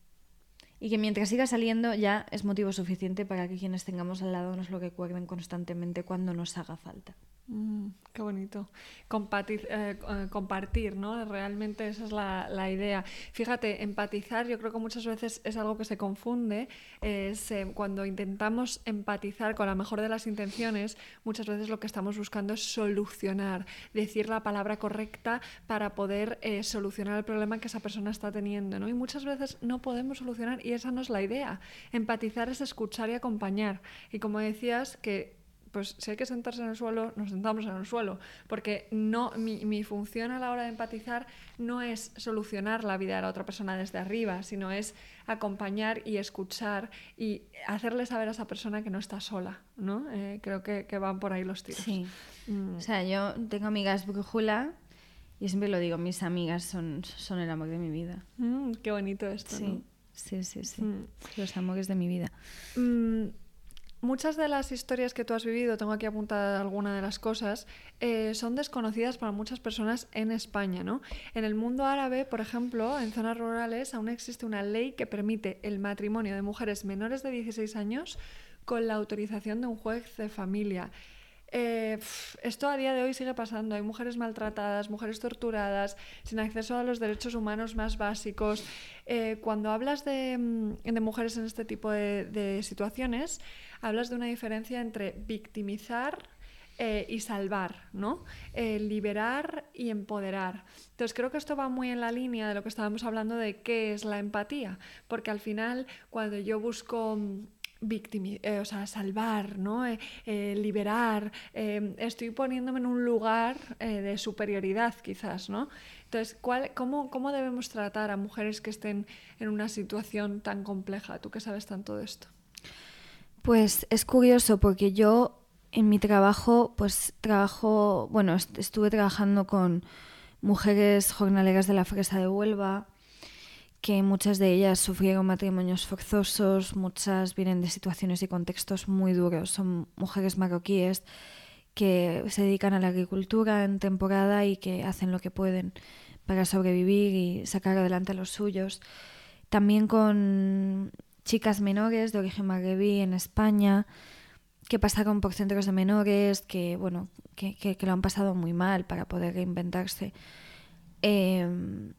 Speaker 2: Y que mientras siga saliendo ya es motivo suficiente para que quienes tengamos al lado nos lo recuerden constantemente cuando nos haga falta.
Speaker 1: Mm, qué bonito. Compartir, eh, eh, compartir, ¿no? Realmente esa es la, idea. Fíjate, empatizar yo creo que muchas veces es algo que se confunde. Eh, cuando intentamos empatizar con la mejor de las intenciones, muchas veces lo que estamos buscando es solucionar, decir la palabra correcta para poder solucionar el problema que esa persona está teniendo, ¿no? Y muchas veces no podemos solucionar y esa no es la idea. Empatizar es escuchar y acompañar. Y como decías, que pues si hay que sentarse en el suelo, nos sentamos en el suelo, porque no, mi, mi, función a la hora de empatizar no es solucionar la vida de la otra persona desde arriba, sino es acompañar y escuchar y hacerle saber a esa persona que no está sola, ¿no? Eh, creo que, que, van por ahí los tiros.
Speaker 2: Sí. Mm. O sea, yo tengo amigas brújula y siempre lo digo, mis amigas son, son el amor de mi vida.
Speaker 1: Mm, qué bonito esto,
Speaker 2: sí.
Speaker 1: ¿no?
Speaker 2: Sí, sí, sí. Mm. Los amores de mi vida.
Speaker 1: Muchas de las historias que tú has vivido, tengo aquí apuntada alguna de las cosas, eh, son desconocidas para muchas personas en España. ¿no? En el mundo árabe, por ejemplo, en zonas rurales aún existe una ley que permite el matrimonio de mujeres menores de 16 años con la autorización de un juez de familia. Eh, esto a día de hoy sigue pasando. Hay mujeres maltratadas, mujeres torturadas, sin acceso a los derechos humanos más básicos. Eh, cuando hablas de, mm, mujeres en este tipo de situaciones, hablas de una diferencia entre victimizar eh, y salvar, ¿no? Liberar y empoderar. Entonces creo que esto va muy en la línea de lo que estábamos hablando de qué es la empatía, porque al final cuando yo busco mm, eh, o sea, salvar, ¿no? liberar, estoy poniéndome en un lugar de superioridad quizás, ¿no? Entonces, ¿cuál, cómo, ¿cómo debemos tratar a mujeres que estén en una situación tan compleja? Tú que sabes tanto de esto.
Speaker 2: Pues es curioso porque yo en mi trabajo, pues trabajo, bueno, estuve trabajando con mujeres jornaleras de la Fresa de Huelva, que muchas de ellas sufrieron matrimonios forzosos, muchas vienen de situaciones y contextos muy duros. Son mujeres marroquíes que se dedican a la agricultura en temporada y que hacen lo que pueden para sobrevivir y sacar adelante a los suyos. También con chicas menores de origen magrebí en España que pasaron por centros de menores, que bueno, que, lo han pasado muy mal para poder reinventarse. Em,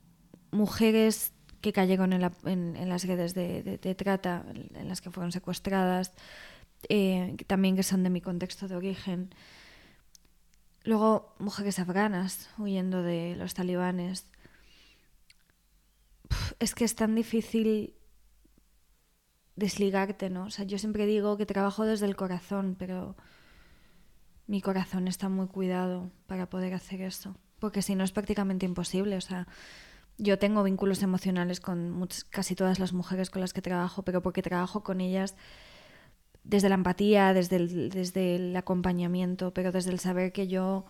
Speaker 2: mujeres que cayeron en, las redes de, trata, en las que fueron secuestradas, eh, también que son de mi contexto de origen. Luego, mujeres afganas huyendo de los talibanes. Es que es tan difícil desligarte, ¿no? O sea, yo siempre digo que trabajo desde el corazón, pero mi corazón está muy cuidado para poder hacer eso, porque si no es prácticamente imposible, o sea, yo tengo vínculos emocionales con casi todas las mujeres con las que trabajo, pero porque trabajo con ellas desde la empatía, desde el, desde el acompañamiento, pero desde el saber que yo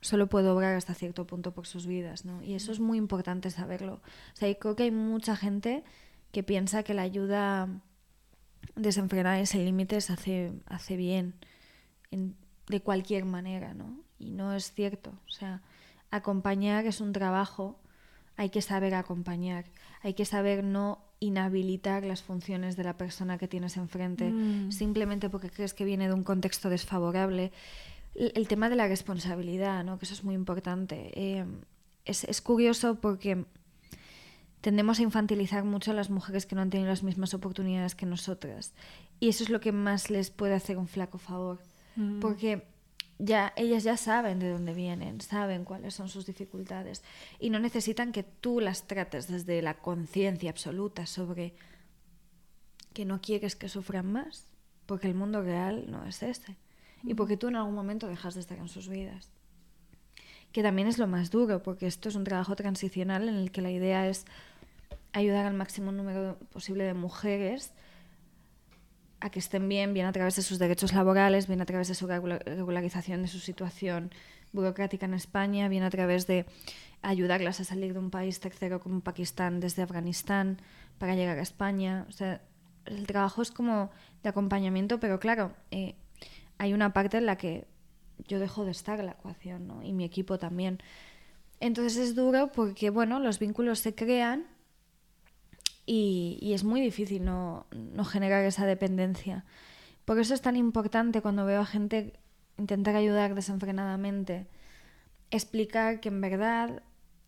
Speaker 2: solo puedo obrar hasta cierto punto por sus vidas, ¿no? Y eso es muy importante saberlo. O sea, creo que hay mucha gente que piensa que la ayuda desenfrenada ese límite se hace, hace bien de cualquier manera, ¿no? Y no es cierto. O sea, acompañar es un trabajo, hay que saber acompañar, hay que saber no inhabilitar las funciones de la persona que tienes enfrente mm. simplemente porque crees que viene de un contexto desfavorable. El, tema de la responsabilidad, ¿no? que eso es muy importante. Eh, es, es, curioso porque tendemos a infantilizar mucho a las mujeres que no han tenido las mismas oportunidades que nosotras. Y eso es lo que más les puede hacer un flaco favor. Mm. Porque ya ellas ya saben de dónde vienen, saben cuáles son sus dificultades y no necesitan que tú las trates desde la conciencia absoluta sobre que no quieres que sufran más, porque el mundo real no es ese y porque tú en algún momento dejas de estar en sus vidas. Que también es lo más duro, porque esto es un trabajo transicional en el que la idea es ayudar al máximo número posible de mujeres a que estén bien, bien a través de sus derechos laborales, bien a través de su regularización de su situación burocrática en España, bien a través de ayudarlas a salir de un país tercero como Pakistán desde Afganistán para llegar a España. O sea, el trabajo es como de acompañamiento, pero claro, eh, hay una parte en la que yo dejo de estar en la ecuación, ¿no? Y mi equipo también. Entonces es duro porque, bueno, los vínculos se crean y, es muy difícil no, generar esa dependencia. Por eso es tan importante cuando veo a gente intentar ayudar desenfrenadamente, explicar que en verdad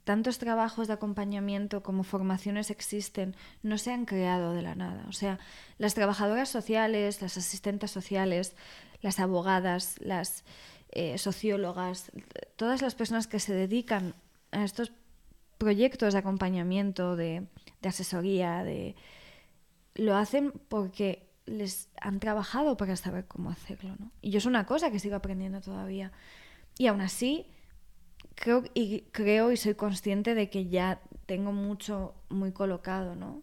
Speaker 2: tantos trabajos de acompañamiento como formaciones existen, no se han creado de la nada. O sea, las trabajadoras sociales, las asistentes sociales, las abogadas, las eh, sociólogas, todas las personas que se dedican a estos proyectos de acompañamiento, de, de asesoría, de lo hacen porque les han trabajado para saber cómo hacerlo, ¿no? Y yo es una cosa que sigo aprendiendo todavía. Y aún así, creo y, creo y soy consciente de que ya tengo mucho muy colocado, ¿no?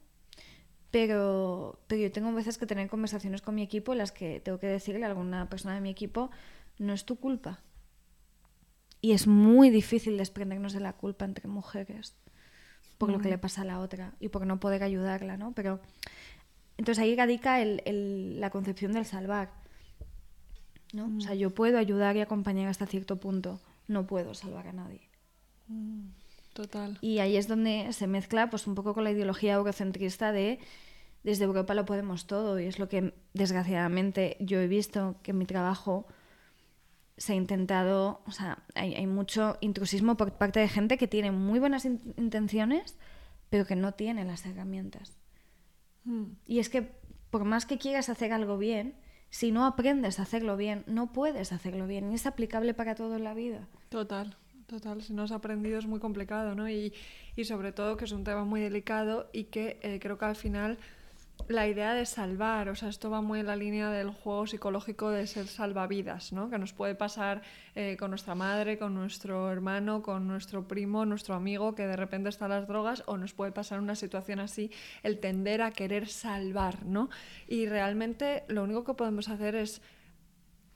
Speaker 2: Pero, pero yo tengo veces que tener conversaciones con mi equipo en las que tengo que decirle a alguna persona de mi equipo, no es tu culpa. Y es muy difícil desprendernos de la culpa entre mujeres por lo que le pasa a la otra y por no poder ayudarla, ¿no? Pero entonces ahí radica el, la concepción del salvar, ¿no? O sea, yo puedo ayudar y acompañar hasta cierto punto, no puedo salvar a nadie.
Speaker 1: Total.
Speaker 2: Y ahí es donde se mezcla pues un poco con la ideología eurocentrista de desde Europa lo podemos todo y es lo que desgraciadamente yo he visto que en mi trabajo se ha intentado, o sea, hay, mucho intrusismo por parte de gente que tiene muy buenas intenciones, pero que no tiene las herramientas. Hmm. Y es que por más que quieras hacer algo bien, si no aprendes a hacerlo bien, no puedes hacerlo bien. Y es aplicable para todo en la vida.
Speaker 1: Total, total. Si no has aprendido es muy complicado, ¿no? Y, y sobre todo que es un tema muy delicado y que eh, creo que al final la idea de salvar, o sea, esto va muy en la línea del juego psicológico de ser salvavidas, ¿no? Que nos puede pasar eh, con nuestra madre, con nuestro hermano, con nuestro primo, nuestro amigo, que de repente está las drogas, o nos puede pasar una situación así, el tender a querer salvar, ¿no? Y realmente lo único que podemos hacer es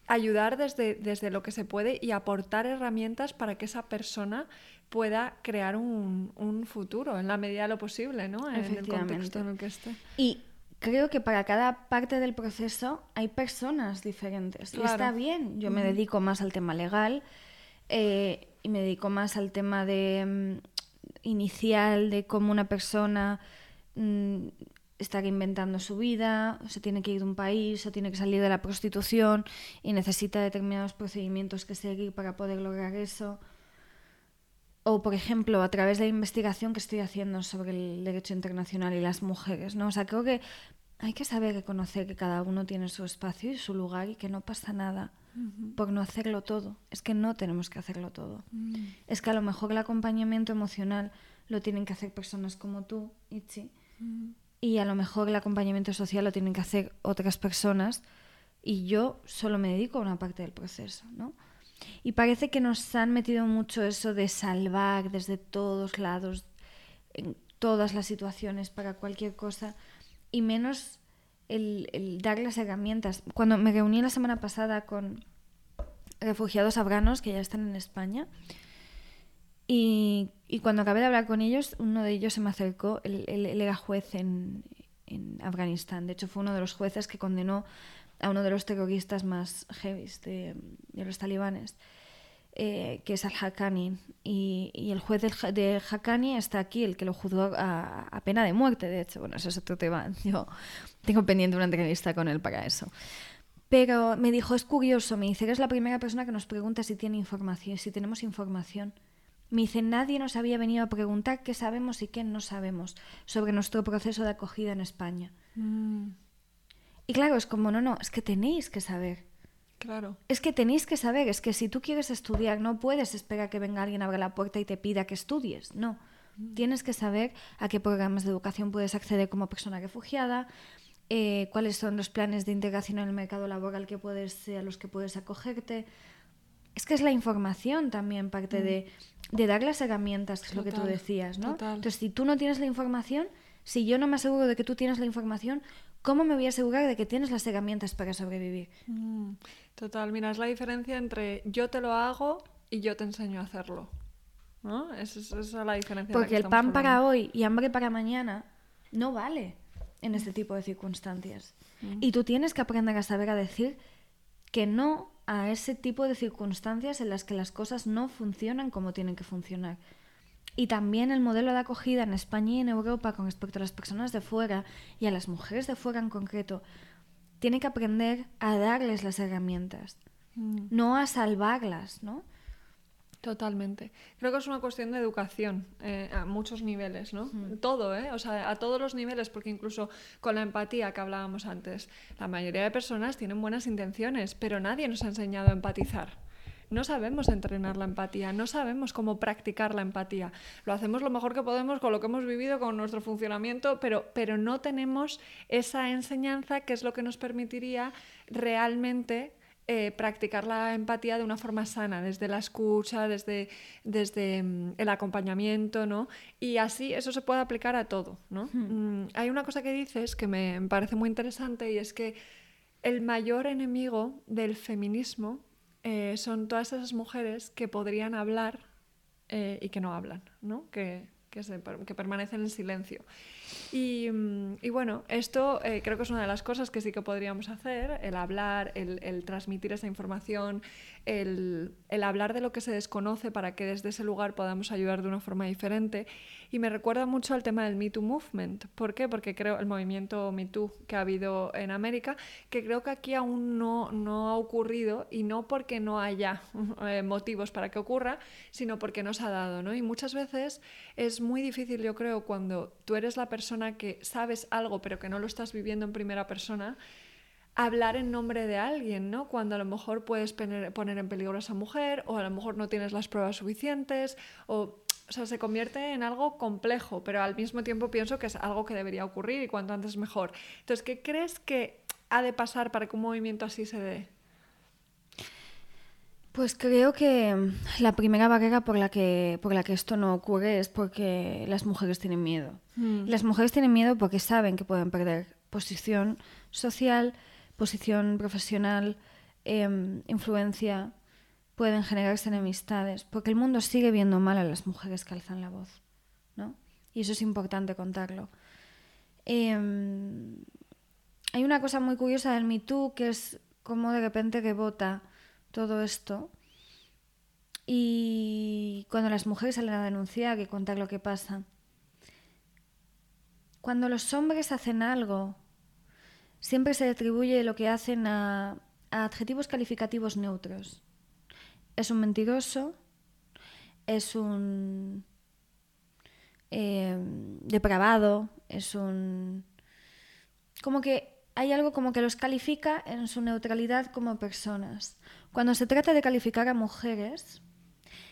Speaker 1: ayudar desde, desde lo que se puede y aportar herramientas para que esa persona pueda crear un, un futuro en la medida de lo posible, ¿no? En el contexto en el que esté.
Speaker 2: Y creo que para cada parte del proceso hay personas diferentes. Y está bien. Yo me dedico más al tema legal eh, y me dedico más al tema de mm, inicial de cómo una persona mm, está inventando su vida, o se tiene que ir de un país, o tiene que salir de la prostitución y necesita determinados procedimientos que seguir para poder lograr eso. O, por ejemplo, a través de la investigación que estoy haciendo sobre el derecho internacional y las mujeres, ¿no? O sea, creo que hay que saber reconocer que cada uno tiene su espacio y su lugar y que no pasa nada por no hacerlo todo. Es que no tenemos que hacerlo todo.
Speaker 1: Mm.
Speaker 2: Es que a lo mejor el acompañamiento emocional lo tienen que hacer personas como tú, Itzi,
Speaker 1: Mm.
Speaker 2: y a lo mejor el acompañamiento social lo tienen que hacer otras personas y yo solo me dedico a una parte del proceso, ¿no? Y parece que nos han metido mucho eso de salvar desde todos lados, en todas las situaciones, para cualquier cosa, y menos el, el dar las herramientas. Cuando me reuní la semana pasada con refugiados afganos que ya están en España, y, y cuando acabé de hablar con ellos, uno de ellos se me acercó, él, era juez en, en Afganistán, de hecho fue uno de los jueces que condenó a uno de los terroristas más heavy de, de los talibanes, eh, que es al-Haqqani. Y, el juez Ja- de Haqqani está aquí, el que lo juzgó a, pena de muerte, de hecho. Bueno, eso es otro tema. Yo tengo pendiente una entrevista con él para eso. Pero me dijo, es curioso, me dice, eres la primera persona que nos pregunta si tiene información, si tenemos información. Me dice, nadie nos había venido a preguntar qué sabemos y qué no sabemos sobre nuestro proceso de acogida en España.
Speaker 1: Mm.
Speaker 2: Y claro, es como, no, no, es que tenéis que saber.
Speaker 1: Claro.
Speaker 2: Es que tenéis que saber, es que si tú quieres estudiar, no puedes esperar que venga alguien, abra la puerta y te pida que estudies. No. Tienes que saber a qué programas de educación puedes acceder como persona refugiada, eh, cuáles son los planes de integración en el mercado laboral que puedes, eh, a los que puedes acogerte. Es que es la información también parte de, de dar las herramientas, que es lo que tú decías, ¿no?
Speaker 1: total.
Speaker 2: Entonces, si tú no tienes la información, si yo no me aseguro de que tú tienes la información, ¿cómo me voy a asegurar de que tienes las herramientas para sobrevivir?
Speaker 1: Mm, Total, mira, es la diferencia entre yo te lo hago y yo te enseño a hacerlo. ¿No? Esa es, esa es la diferencia. la
Speaker 2: Porque
Speaker 1: que
Speaker 2: el pan para hoy y hambre para mañana no vale en este tipo de circunstancias. Y tú tienes que aprender a saber a decir que no a ese tipo de circunstancias en las que las cosas no funcionan como tienen que funcionar. Y también el modelo de acogida en España y en Europa con respecto a las personas de fuera y a las mujeres de fuera en concreto, tiene que aprender a darles las herramientas,
Speaker 1: Mm.
Speaker 2: no a salvarlas, ¿no?
Speaker 1: Totalmente. Creo que es una cuestión de educación eh, a muchos niveles, ¿no? Todo, ¿eh? O sea, a todos los niveles, porque incluso con la empatía que hablábamos antes, la mayoría de personas tienen buenas intenciones, pero nadie nos ha enseñado a empatizar. No sabemos entrenar la empatía, no sabemos cómo practicar la empatía. Lo hacemos lo mejor que podemos con lo que hemos vivido, con nuestro funcionamiento, pero, pero no tenemos esa enseñanza que es lo que nos permitiría realmente eh, practicar la empatía de una forma sana, desde la escucha, desde, desde mm, el acompañamiento, ¿no? Y así eso se puede aplicar a todo, ¿no? Mm, hay una cosa que dices que me, me parece muy interesante y es que el mayor enemigo del feminismo eh, son todas esas mujeres que podrían hablar eh, y que no hablan, ¿no? Que, que, se que permanecen en silencio. Y, mm, y bueno, esto eh, creo que es una de las cosas que sí que podríamos hacer, el hablar, el, transmitir esa información, el, el hablar de lo que se desconoce para que desde ese lugar podamos ayudar de una forma diferente. Y me recuerda mucho al tema del Me Too Movement. ¿Por qué? Porque creo el movimiento Me Too que ha habido en América, que creo que aquí aún no, no ha ocurrido y no porque no haya eh, motivos para que ocurra, sino porque no se ha dado, ¿no? Y muchas veces es muy difícil, yo creo, cuando tú eres la persona que sabes algo pero que no lo estás viviendo en primera persona, hablar en nombre de alguien, ¿no? Cuando a lo mejor puedes poner, poner en peligro a esa mujer o a lo mejor no tienes las pruebas suficientes o... O sea, se convierte en algo complejo, pero al mismo tiempo pienso que es algo que debería ocurrir y cuanto antes mejor. Entonces, ¿qué crees que ha de pasar para que un movimiento así se dé?
Speaker 2: Pues creo que la primera barrera por la que, por la que esto no ocurre es porque las mujeres tienen miedo. Las mujeres tienen miedo porque saben que pueden perder posición social, posición profesional, em, influencia, pueden generarse enemistades, porque el mundo sigue viendo mal a las mujeres que alzan la voz, ¿no? Y eso es importante contarlo. Em, hay una cosa muy curiosa del Me Too que es como de repente rebota todo esto y cuando las mujeres salen a denunciar y contar lo que pasa. Cuando los hombres hacen algo, siempre se atribuye lo que hacen a, a adjetivos calificativos neutros. Es un mentiroso, es un eh, depravado, es un... Como que hay algo como que los califica en su neutralidad como personas. Cuando se trata de calificar a mujeres,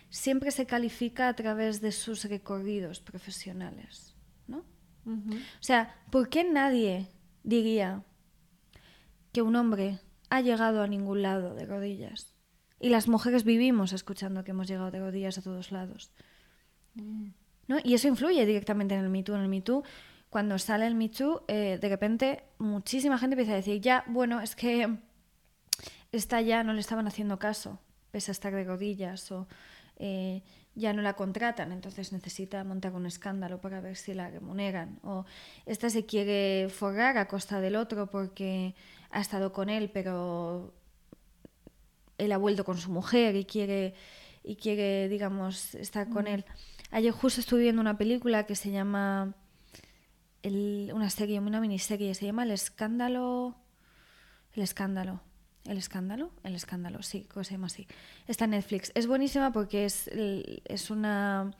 Speaker 2: siempre se califica a través de sus recorridos profesionales, ¿no? O sea, ¿por qué nadie diría que un hombre ha llegado a ningún lado de rodillas? Y las mujeres vivimos escuchando que hemos llegado de rodillas a todos lados. ¿No? Y eso influye directamente en el Me En el Me cuando sale el Me eh, de repente muchísima gente empieza a decir, ya, bueno, es que esta ya no le estaban haciendo caso, pese a estar de rodillas, o eh, ya no la contratan, entonces necesita montar un escándalo para ver si la remuneran, o esta se quiere forrar a costa del otro porque ha estado con él, pero él ha vuelto con su mujer y quiere, y quiere digamos, estar con mm. él. Ayer justo estuve viendo una película que se llama, una serie, una miniserie, se llama El Escándalo, El Escándalo, el escándalo, el escándalo, sí, cosa se llama así. Está en Netflix. Es buenísima porque es, es una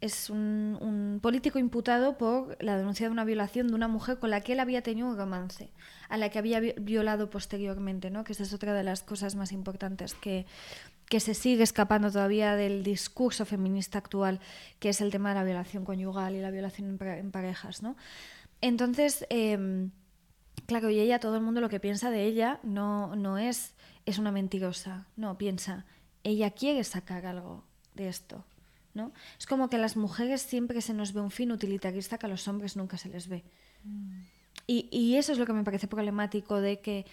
Speaker 2: es un, un, político imputado por la denuncia de una violación de una mujer con la que él había tenido un romance, a la que había violado posteriormente, ¿no? Que esa es otra de las cosas más importantes que, que se sigue escapando todavía del discurso feminista actual, que es el tema de la violación conyugal y la violación en, parejas, ¿no? Entonces, eh, Claro, y ella, todo el mundo lo que piensa de ella no, no es, es una mentirosa, no, piensa, ella quiere sacar algo de esto, ¿no? Es como que a las mujeres siempre se nos ve un fin utilitarista que a los hombres nunca se les ve. Mm. Y, y, eso es lo que me parece problemático de que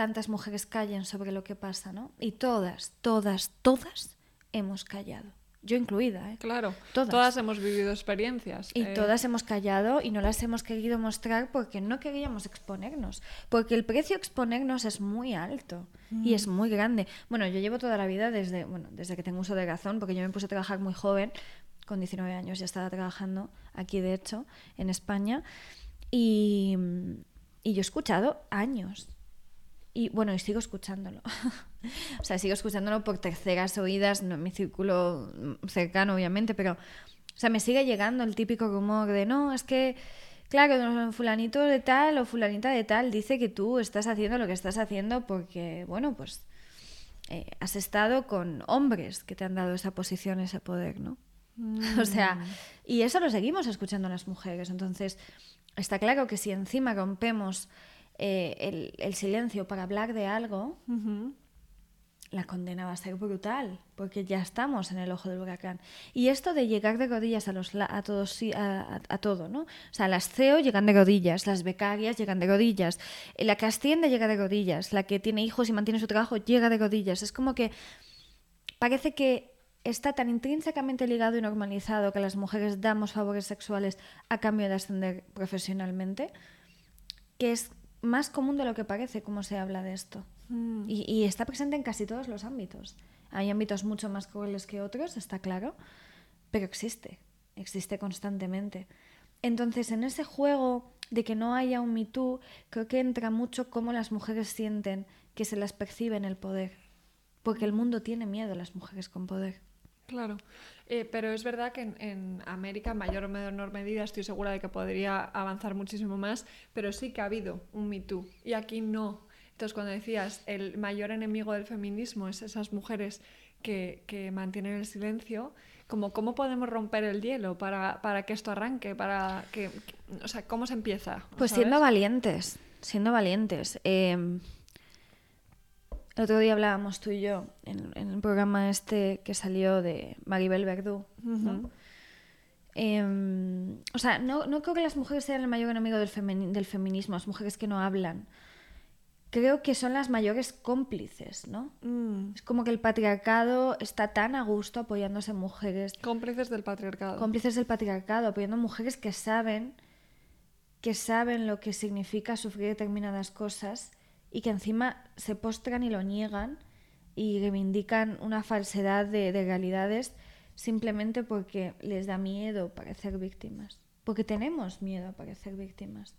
Speaker 2: tantas mujeres callen sobre lo que pasa, ¿no? Y todas, todas, todas hemos callado yo incluida. ¿eh?
Speaker 1: Claro, todas. hemos vivido experiencias.
Speaker 2: Y
Speaker 1: eh.
Speaker 2: todas hemos callado y no las hemos querido mostrar porque no queríamos exponernos. Porque el precio exponernos es muy alto y es mm. muy grande. Bueno, yo llevo toda la vida desde, bueno, desde que tengo uso de razón, porque yo me puse a trabajar muy joven, con 19 años ya estaba trabajando aquí, de hecho, en España. Y, y yo he escuchado años y bueno, y sigo escuchándolo. o sea, sigo escuchándolo por terceras oídas, no en mi círculo cercano, obviamente, pero, o sea, me sigue llegando el típico rumor de, no, es que, claro, fulanito de tal o fulanita de tal dice que tú estás haciendo lo que estás haciendo porque, bueno, pues eh, has estado con hombres que te han dado esa posición, ese poder, ¿no? o sea, mm. y eso lo seguimos escuchando las mujeres. Entonces, está claro que si encima rompemos eh, el, silencio para hablar de algo, la condena va a ser brutal, porque ya estamos en el ojo del huracán. Y esto de llegar de rodillas a, los, a, todos, a, a, todo, ¿no? O sea, las CEO llegan de rodillas, las becarias llegan de rodillas, eh, la que asciende llega de rodillas, la que tiene hijos y mantiene su trabajo llega de rodillas. Es como que parece que está tan intrínsecamente ligado y normalizado que las mujeres damos favores sexuales a cambio de ascender profesionalmente, que es más común de lo que parece cómo se habla de esto. Mm. Y, está presente en casi todos los ámbitos. Hay ámbitos mucho más crueles que otros, está claro, pero existe, existe constantemente. Entonces, en ese juego de que no haya un Me creo que entra mucho cómo las mujeres sienten que se las percibe en el poder. Porque el mundo tiene miedo a las mujeres con poder.
Speaker 1: Claro, eh, pero es verdad que en, América, en mayor o menor medida, estoy segura de que podría avanzar muchísimo más, pero sí que ha habido un Me Too y aquí no. Entonces, cuando decías el mayor enemigo del feminismo es esas mujeres que, que mantienen el silencio, como cómo podemos romper el hielo para, para que esto arranque, para que, o sea, ¿cómo se empieza?
Speaker 2: Pues siendo valientes, siendo valientes. Eh el otro día hablábamos tú y yo en, en el programa este que salió de Maribel Verdú. Em, o sea, no, no, creo que las mujeres sean el mayor enemigo del, del feminismo, las mujeres que no hablan. Creo que son las mayores cómplices, ¿no? Mm. Es como que el patriarcado está tan a gusto apoyándose en mujeres.
Speaker 1: Cómplices del patriarcado.
Speaker 2: Cómplices del patriarcado, apoyando a mujeres que saben, que saben lo que significa sufrir determinadas cosas y que encima se postran y lo niegan y reivindican una falsedad de, realidades simplemente porque les da miedo parecer víctimas. Porque tenemos miedo a parecer víctimas.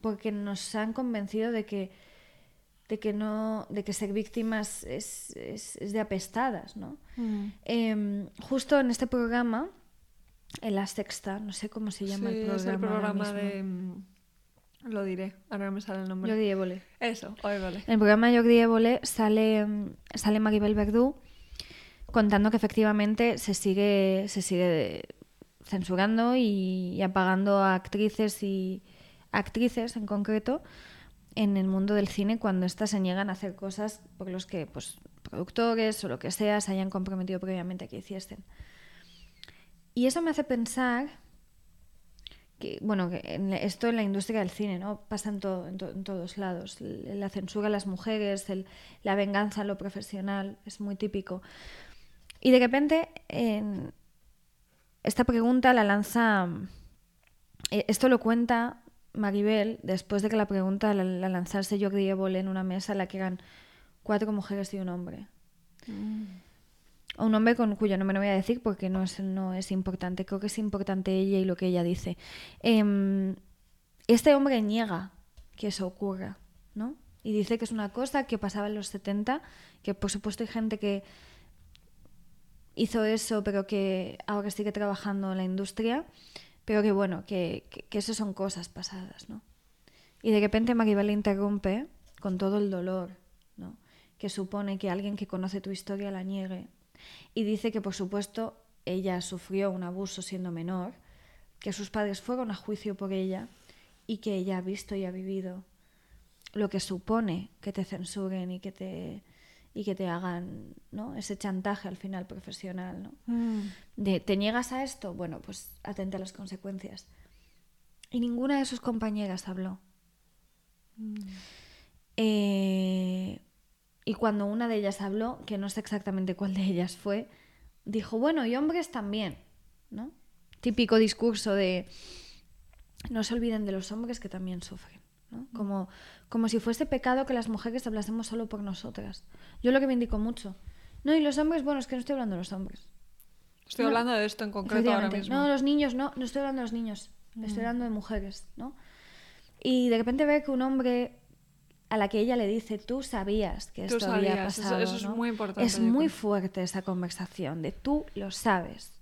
Speaker 2: Porque nos han convencido de que de que no de que ser víctimas es, es, es de apestadas no
Speaker 1: Mm.
Speaker 2: Em, justo en este programa en la sexta no sé cómo se llama
Speaker 1: Sí,
Speaker 2: el programa,
Speaker 1: es el programa de... Lo diré, ahora no me sale el nombre.
Speaker 2: Jordi Évole.
Speaker 1: Eso, hoy vale.
Speaker 2: En el programa de Jordi Évole sale, mm, sale Maribel Verdú contando que efectivamente se sigue, se sigue censurando y, y apagando a actrices y actrices en concreto en el mundo del cine cuando éstas se niegan a hacer cosas por los que pues, productores o lo que sea se hayan comprometido previamente a que hiciesen. Y eso me hace pensar bueno, la- esto en la industria del cine, ¿no? Pasa en, todo- en, to- en todos lados. La censura a las mujeres, la venganza a lo profesional, es muy típico. Y de repente, en- esta pregunta la lanza. eh, Esto lo cuenta Maribel después de que la pregunta la, la lanzarse Jordi en una mesa en la que eran cuatro mujeres y un hombre. O un hombre con cuyo nombre no voy a decir porque no es, no es importante. Creo que es importante ella y lo que ella dice. Em, este hombre niega que eso ocurra, ¿no? Y dice que es una cosa que pasaba en los 70, que por supuesto hay gente que hizo eso, pero que ahora sigue trabajando en la industria, pero que bueno, que, que, que eso son cosas pasadas, ¿no? Y de repente Maribel le interrumpe con todo el dolor, ¿no? Que supone que alguien que conoce tu historia la niegue. Y dice que, por supuesto, ella sufrió un abuso siendo menor, que sus padres fueron a juicio por ella y que ella ha visto y ha vivido lo que supone que te censuren y que te y que te hagan ¿no? ese chantaje al final profesional. ¿no?
Speaker 1: Mm.
Speaker 2: De, ¿Te niegas a esto? Bueno, pues atente a las consecuencias. Y ninguna de sus compañeras habló. Eh, y cuando una de ellas habló, que no sé exactamente cuál de ellas fue, dijo, bueno, y hombres también, ¿no? Típico discurso de no se olviden de los hombres que también sufren, ¿no? Como, como si fuese pecado que las mujeres hablásemos solo por nosotras. Yo lo que me indico mucho. No, y los hombres, bueno, es que no estoy hablando de los hombres.
Speaker 1: Estoy
Speaker 2: No.
Speaker 1: hablando de esto en concreto ahora mismo.
Speaker 2: No, los niños, no, no estoy hablando de los niños, estoy hablando de mujeres, ¿no? Y de repente ve que un hombre a la que ella le dice, tú sabías que
Speaker 1: Tú
Speaker 2: esto había
Speaker 1: sabías,
Speaker 2: pasado.
Speaker 1: eso es
Speaker 2: ¿no?
Speaker 1: muy importante,
Speaker 2: Es muy
Speaker 1: creo.
Speaker 2: fuerte esa conversación de tú lo sabes.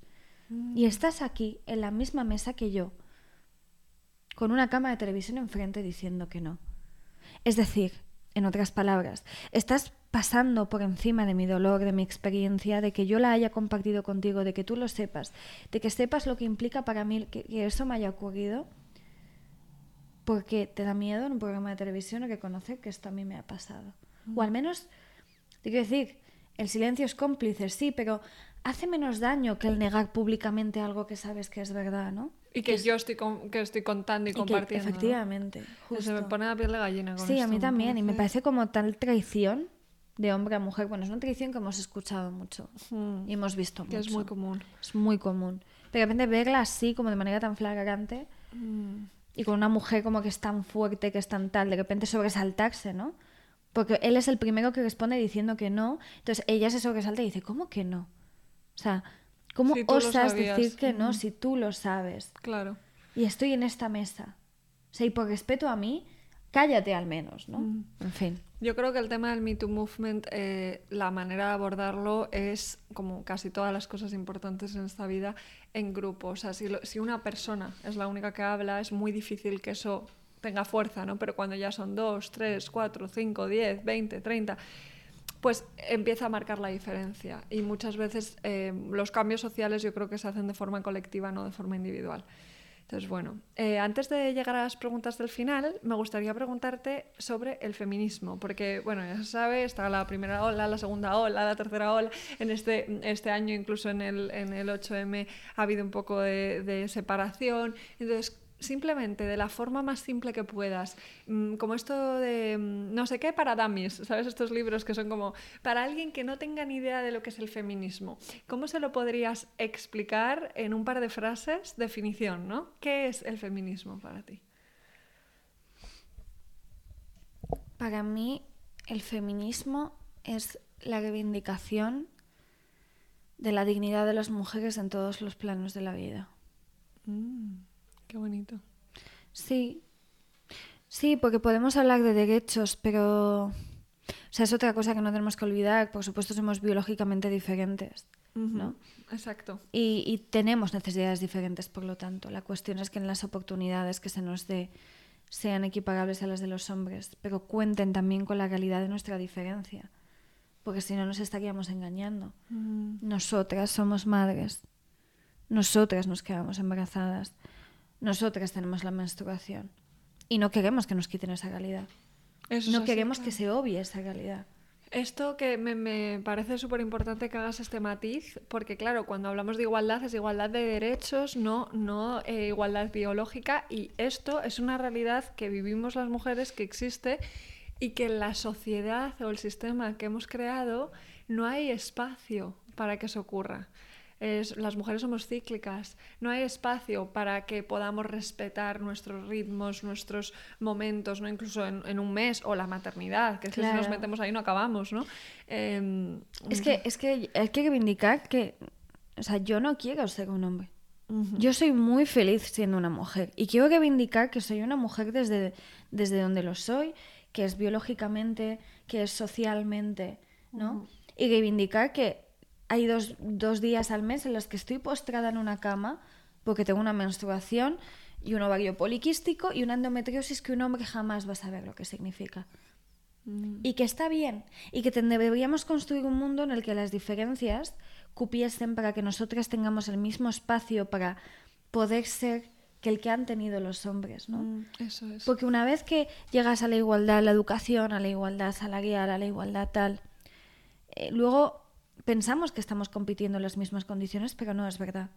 Speaker 1: Mm.
Speaker 2: Y estás aquí en la misma mesa que yo, con una cámara de televisión enfrente diciendo que no. Es decir, en otras palabras, estás pasando por encima de mi dolor, de mi experiencia, de que yo la haya compartido contigo, de que tú lo sepas, de que sepas lo que implica para mí que, que eso me haya ocurrido, porque te da miedo en un programa de televisión reconocer que esto a mí me ha pasado. O al menos, te quiero decir, el silencio es cómplice, sí, pero hace menos daño que el negar públicamente algo que sabes que es verdad, ¿no?
Speaker 1: Y que yo estoy, con- que estoy contando y,
Speaker 2: Y que,
Speaker 1: compartiendo. ¿no?
Speaker 2: efectivamente.
Speaker 1: Que Se me
Speaker 2: justo.
Speaker 1: pone la piel de gallina con
Speaker 2: Sí, a mí también. Y me
Speaker 1: parece-
Speaker 2: como tal traición de hombre a mujer. Bueno, es una traición que hemos escuchado mucho
Speaker 1: Mm.
Speaker 2: y hemos visto
Speaker 1: Que
Speaker 2: mucho.
Speaker 1: es muy común.
Speaker 2: Es muy común. Pero de repente verla así, como de manera tan flagrante,
Speaker 1: Mm.
Speaker 2: Y con una mujer como que es tan fuerte, que es tan tal, de repente sobresaltarse, ¿no? Porque él es el primero que responde diciendo que no. Entonces ella se sobresalta y dice, ¿cómo que no? O sea, ¿cómo
Speaker 1: Si
Speaker 2: osas decir que no si tú lo sabes?
Speaker 1: Claro.
Speaker 2: Y estoy en esta mesa. O sea, y por respeto a mí, cállate al menos, ¿no?
Speaker 1: Mm.
Speaker 2: En fin.
Speaker 1: Yo creo que el tema del Me Too Movement, eh, la manera de abordarlo es, como casi todas las cosas importantes en esta vida, en grupo. O sea, si, lo- si una persona es la única que habla, es muy difícil que eso tenga fuerza, ¿no? Pero cuando ya son dos, tres, cuatro, cinco, diez, veinte, treinta, pues empieza a marcar la diferencia. Y muchas veces eh, los cambios sociales yo creo que se hacen de forma colectiva, no de forma individual. Entonces, bueno, eh, antes de llegar a las preguntas del final, me gustaría preguntarte sobre el feminismo, porque, bueno, ya se sabe, está la primera ola, la segunda ola, la tercera ola. En este, este año, incluso en el, en el 8M, ha habido un poco de, de separación. Entonces, simplemente de la forma más simple que puedas, mm, como esto de mm, no sé qué para dummies, ¿sabes? Estos libros que son como para alguien que no tenga ni idea de lo que es el feminismo. ¿Cómo se lo podrías explicar en un par de frases? Definición, ¿no? ¿Qué es el feminismo para ti?
Speaker 2: Para mí, el feminismo es la reivindicación de la dignidad de las mujeres en todos los planos de la vida.
Speaker 1: Mm, qué bonito.
Speaker 2: Sí, sí, porque podemos hablar de derechos, pero O sea, es otra cosa que no tenemos que olvidar. Por supuesto, somos biológicamente diferentes, ¿no?
Speaker 1: Exacto.
Speaker 2: Y, y tenemos necesidades diferentes, por lo tanto. La cuestión es que en las oportunidades que se nos dé sean equiparables a las de los hombres, pero cuenten también con la realidad de nuestra diferencia. Porque si no nos estaríamos engañando. Nosotras somos madres. Nosotras nos quedamos embarazadas. Nosotras tenemos la menstruación. Y no queremos que nos quiten esa realidad.
Speaker 1: Eso es
Speaker 2: no queremos que se obvie esa realidad.
Speaker 1: Esto que me, me parece súper importante que hagas este matiz, porque claro, cuando hablamos de igualdad es igualdad de derechos, no, no eh, igualdad biológica, y esto es una realidad que vivimos las mujeres, que existe, y que en la sociedad o el sistema que hemos creado no hay espacio para que eso ocurra. Es- las mujeres somos cíclicas, no hay espacio para que podamos respetar nuestros ritmos, nuestros momentos, ¿no? incluso en, en un mes o la maternidad, que es que si nos metemos ahí no acabamos, ¿no? Em,
Speaker 2: Es que, es que hay que reivindicar que, o sea, yo no quiero ser un hombre. Yo soy muy feliz siendo una mujer y quiero reivindicar que soy una mujer desde, desde donde lo soy, que es biológicamente, que es socialmente, ¿no? Y reivindicar que hay dos, dos días al mes en los que estoy postrada en una cama porque tengo una menstruación y un ovario poliquístico y una endometriosis que un hombre jamás va a saber lo que significa.
Speaker 1: mm,
Speaker 2: Y que está bien. Y que deberíamos construir un mundo en el que las diferencias cupiesen para que nosotras tengamos el mismo espacio para poder ser que el que han tenido los hombres, ¿no?
Speaker 1: mm, eso es.
Speaker 2: Porque una vez que llegas a la igualdad, a la educación, a la igualdad salarial, a la igualdad tal, eh, luego pensamos que estamos compitiendo en las mismas condiciones, pero no es verdad.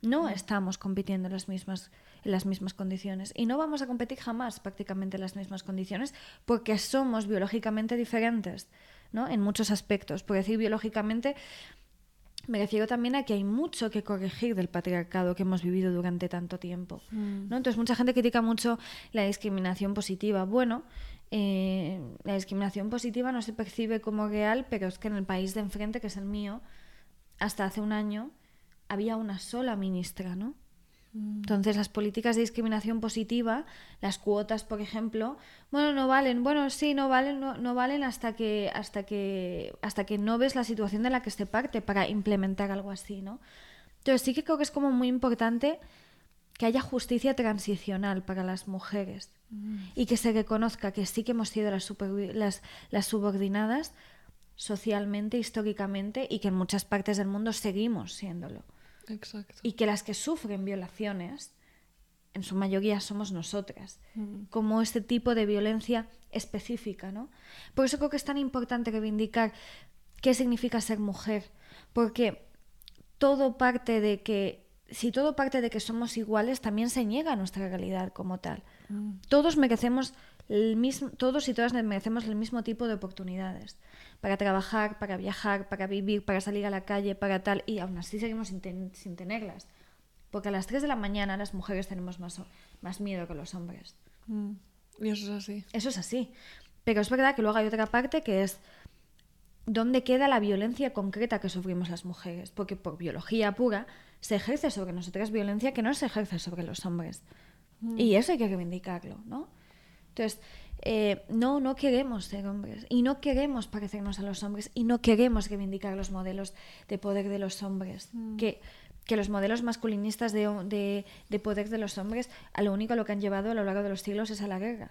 Speaker 2: No estamos compitiendo en las mismas, en las mismas condiciones y no vamos a competir jamás prácticamente en las mismas condiciones porque somos biológicamente diferentes, ¿no? En muchos aspectos. Por decir biológicamente, me refiero también a que hay mucho que corregir del patriarcado que hemos vivido durante tanto tiempo. ¿no? Entonces, mucha gente critica mucho la discriminación positiva. Bueno, eh, la discriminación positiva no se percibe como real, pero es que en el país de enfrente, que es el mío, hasta hace un año había una sola ministra, ¿no? Entonces, las políticas de discriminación positiva, las cuotas, por ejemplo, bueno, no valen, bueno, sí, no valen, no, no valen hasta que, hasta que, hasta que no ves la situación de la que se parte para implementar algo así, ¿no? Entonces, sí que creo que es como muy importante que haya justicia transicional para las mujeres y que se reconozca que sí que hemos sido las, supervi- las, las subordinadas socialmente, históricamente, y que en muchas partes del mundo seguimos siéndolo
Speaker 1: Exacto.
Speaker 2: y que las que sufren violaciones, en su mayoría somos nosotras,
Speaker 1: Mm.
Speaker 2: como este tipo de violencia específica, ¿no? Por eso creo que es tan importante reivindicar qué significa ser mujer, porque todo parte de que, si todo parte de que somos iguales, también se niega nuestra realidad como tal.
Speaker 1: Mm.
Speaker 2: Todos merecemos el mismo, todos y todas merecemos el mismo tipo de oportunidades para trabajar, para viajar, para vivir, para salir a la calle, para tal, y aún así seguimos sin, ten- sin tenerlas. Porque a las 3 de la mañana las mujeres tenemos más, más miedo que los hombres.
Speaker 1: Mm. Y eso es así.
Speaker 2: Eso es así. Pero es verdad que luego hay otra parte que es dónde queda la violencia concreta que sufrimos las mujeres. Porque por biología pura se ejerce sobre nosotras violencia que no se ejerce sobre los hombres. Y eso hay que reivindicarlo, ¿no? Entonces, eh, no, no queremos ser hombres y no queremos parecernos a los hombres y no queremos reivindicar los modelos de poder de los hombres. Que, que los modelos masculinistas de, de, de poder de los hombres a lo único a lo que han llevado a lo largo de los siglos es a la guerra.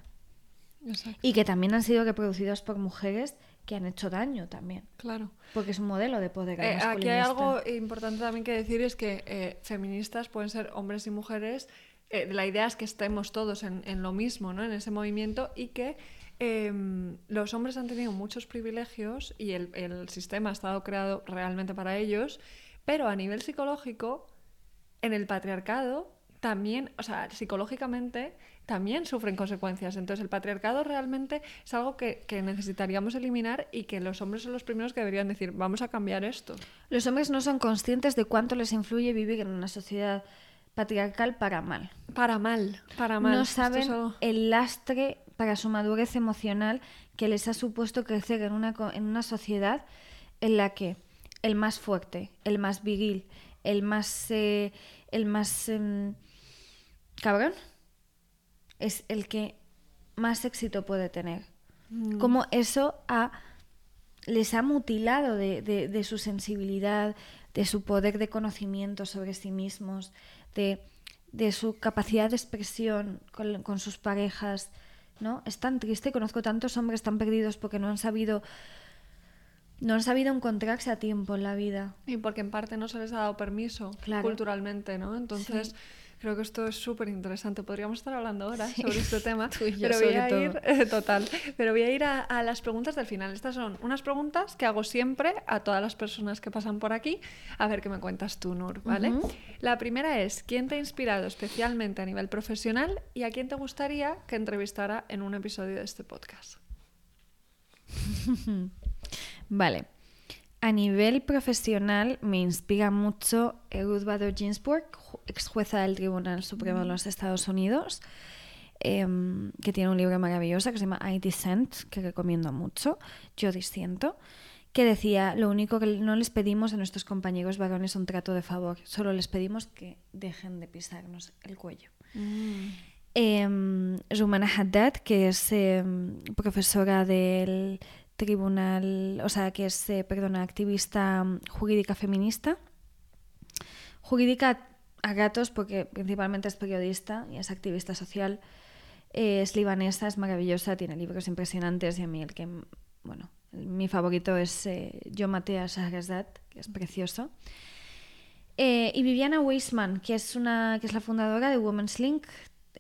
Speaker 1: Exacto.
Speaker 2: Y que también han sido reproducidos por mujeres que han hecho daño también.
Speaker 1: Claro.
Speaker 2: Porque es un modelo de poder.
Speaker 1: Eh, aquí hay algo importante también que decir, es que eh, feministas pueden ser hombres y mujeres. eh, la idea es que estemos todos en, en lo mismo, ¿no? En ese movimiento y que em, los hombres han tenido muchos privilegios y el, el sistema ha estado creado realmente para ellos, pero a nivel psicológico, en el patriarcado también, o sea, psicológicamente también sufren consecuencias. Entonces, el patriarcado realmente es algo que, que necesitaríamos eliminar y que los hombres son los primeros que deberían decir, vamos a cambiar esto.
Speaker 2: Los hombres no son conscientes de cuánto les influye vivir en una sociedad patriarcal para mal.
Speaker 1: Para mal, para mal.
Speaker 2: No saben
Speaker 1: es algo-
Speaker 2: el lastre para su madurez emocional que les ha supuesto crecer en una, en una sociedad en la que el más fuerte, el más viril, el más, eh, el más em, cabrón, es el que más éxito puede tener.
Speaker 1: Mm.
Speaker 2: Como eso ha les ha mutilado de, de, de su sensibilidad, de su poder de conocimiento sobre sí mismos, de, de su capacidad de expresión con, con, sus parejas, ¿no? Es tan triste, conozco tantos hombres tan perdidos porque no han sabido no han sabido encontrarse a tiempo en la vida.
Speaker 1: Y porque en parte no se les ha dado permiso
Speaker 2: Claro.
Speaker 1: culturalmente, ¿no? Entonces,
Speaker 2: Sí.
Speaker 1: Creo que esto es súper interesante. Podríamos estar hablando ahora sobre este tema,
Speaker 2: Tú y yo,
Speaker 1: pero voy
Speaker 2: sobre
Speaker 1: a
Speaker 2: todo.
Speaker 1: ir, eh, total, pero voy a ir a, a las preguntas del final. Estas son unas preguntas que hago siempre a todas las personas que pasan por aquí. A ver qué me cuentas tú, Nur, ¿vale? La primera es, ¿quién te ha inspirado especialmente a nivel profesional y a quién te gustaría que entrevistara en un episodio de este podcast?
Speaker 2: Vale. A nivel profesional me inspira mucho Ruth Bader Ginsburg, ex jueza del Tribunal Supremo de los Estados Unidos, em, que tiene un libro maravilloso que se llama I Dissent, que recomiendo mucho, Yo disiento, que decía, lo único que no les pedimos a nuestros compañeros varones es un trato de favor, solo les pedimos que dejen de pisarnos el cuello. Em, Rumana Haddad, que es em, profesora del tribunal, o sea, que es, eh, perdona, activista mm, jurídica feminista. Jurídica a gatos, porque principalmente es periodista y es activista social. Eh, es libanesa, es maravillosa, tiene libros impresionantes y a mí el que, bueno, mi favorito es eh, Yo maté a Shahrazad, que es precioso. Eh, y Viviana Weisman, que es, una, que es la fundadora de Women's Link,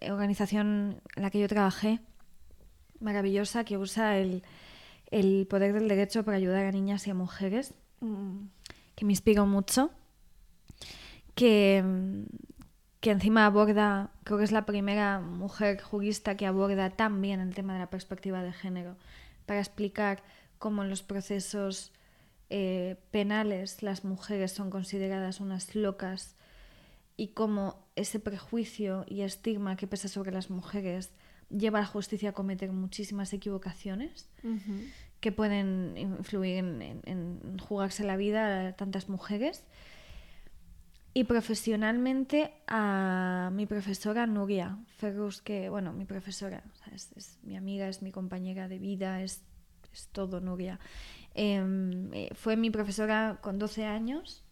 Speaker 2: organización en la que yo trabajé, maravillosa, que usa el, el poder del derecho para ayudar a niñas y a mujeres,
Speaker 1: Mm.
Speaker 2: que me inspiró mucho, que, mm, que encima aborda, creo que es la primera mujer jurista que aborda tan bien el tema de la perspectiva de género, para explicar cómo en los procesos eh, penales las mujeres son consideradas unas locas y cómo ese prejuicio y estigma que pesa sobre las mujeres lleva a la justicia a cometer muchísimas equivocaciones
Speaker 1: Ujú.
Speaker 2: que pueden influir en, en- en jugarse la vida a tantas mujeres. Y profesionalmente a mi profesora Nuria Ferrus, que, bueno, mi profesora, o sea, es, es mi amiga, es mi compañera de vida, es, es todo Nuria. Em, eh, fue mi profesora con 12 años.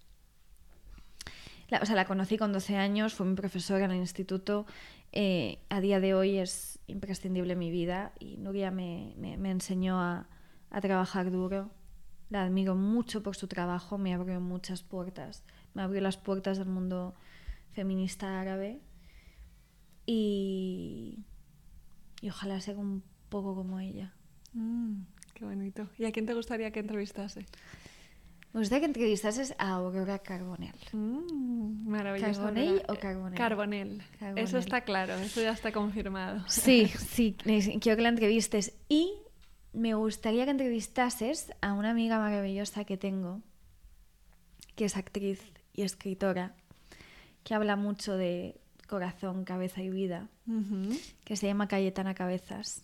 Speaker 2: La- o sea, la conocí con 12 años, fue mi profesora en el instituto. Eh, a día de hoy es imprescindible en mi vida y Nuria me, me- enseñó a, a trabajar duro. La admiro mucho por su trabajo, me abrió muchas puertas. Me abrió las puertas del mundo feminista árabe y, y ojalá sea un poco como ella.
Speaker 1: Mm, qué bonito. ¿Y a quién te gustaría que entrevistase?
Speaker 2: Me gustaría que entrevistases a Aurora Carbonell.
Speaker 1: Mm, maravilloso.
Speaker 2: ¿Carbonell o Carbonell?
Speaker 1: Carbonell.
Speaker 2: Carbonell.
Speaker 1: Eso está claro, eso ya está confirmado.
Speaker 2: Sí, sí, quiero que la entrevistes. Y me gustaría que entrevistases a una amiga maravillosa que tengo, que es actriz y escritora, que habla mucho de corazón, cabeza y vida, que se llama Cayetana Cabezas,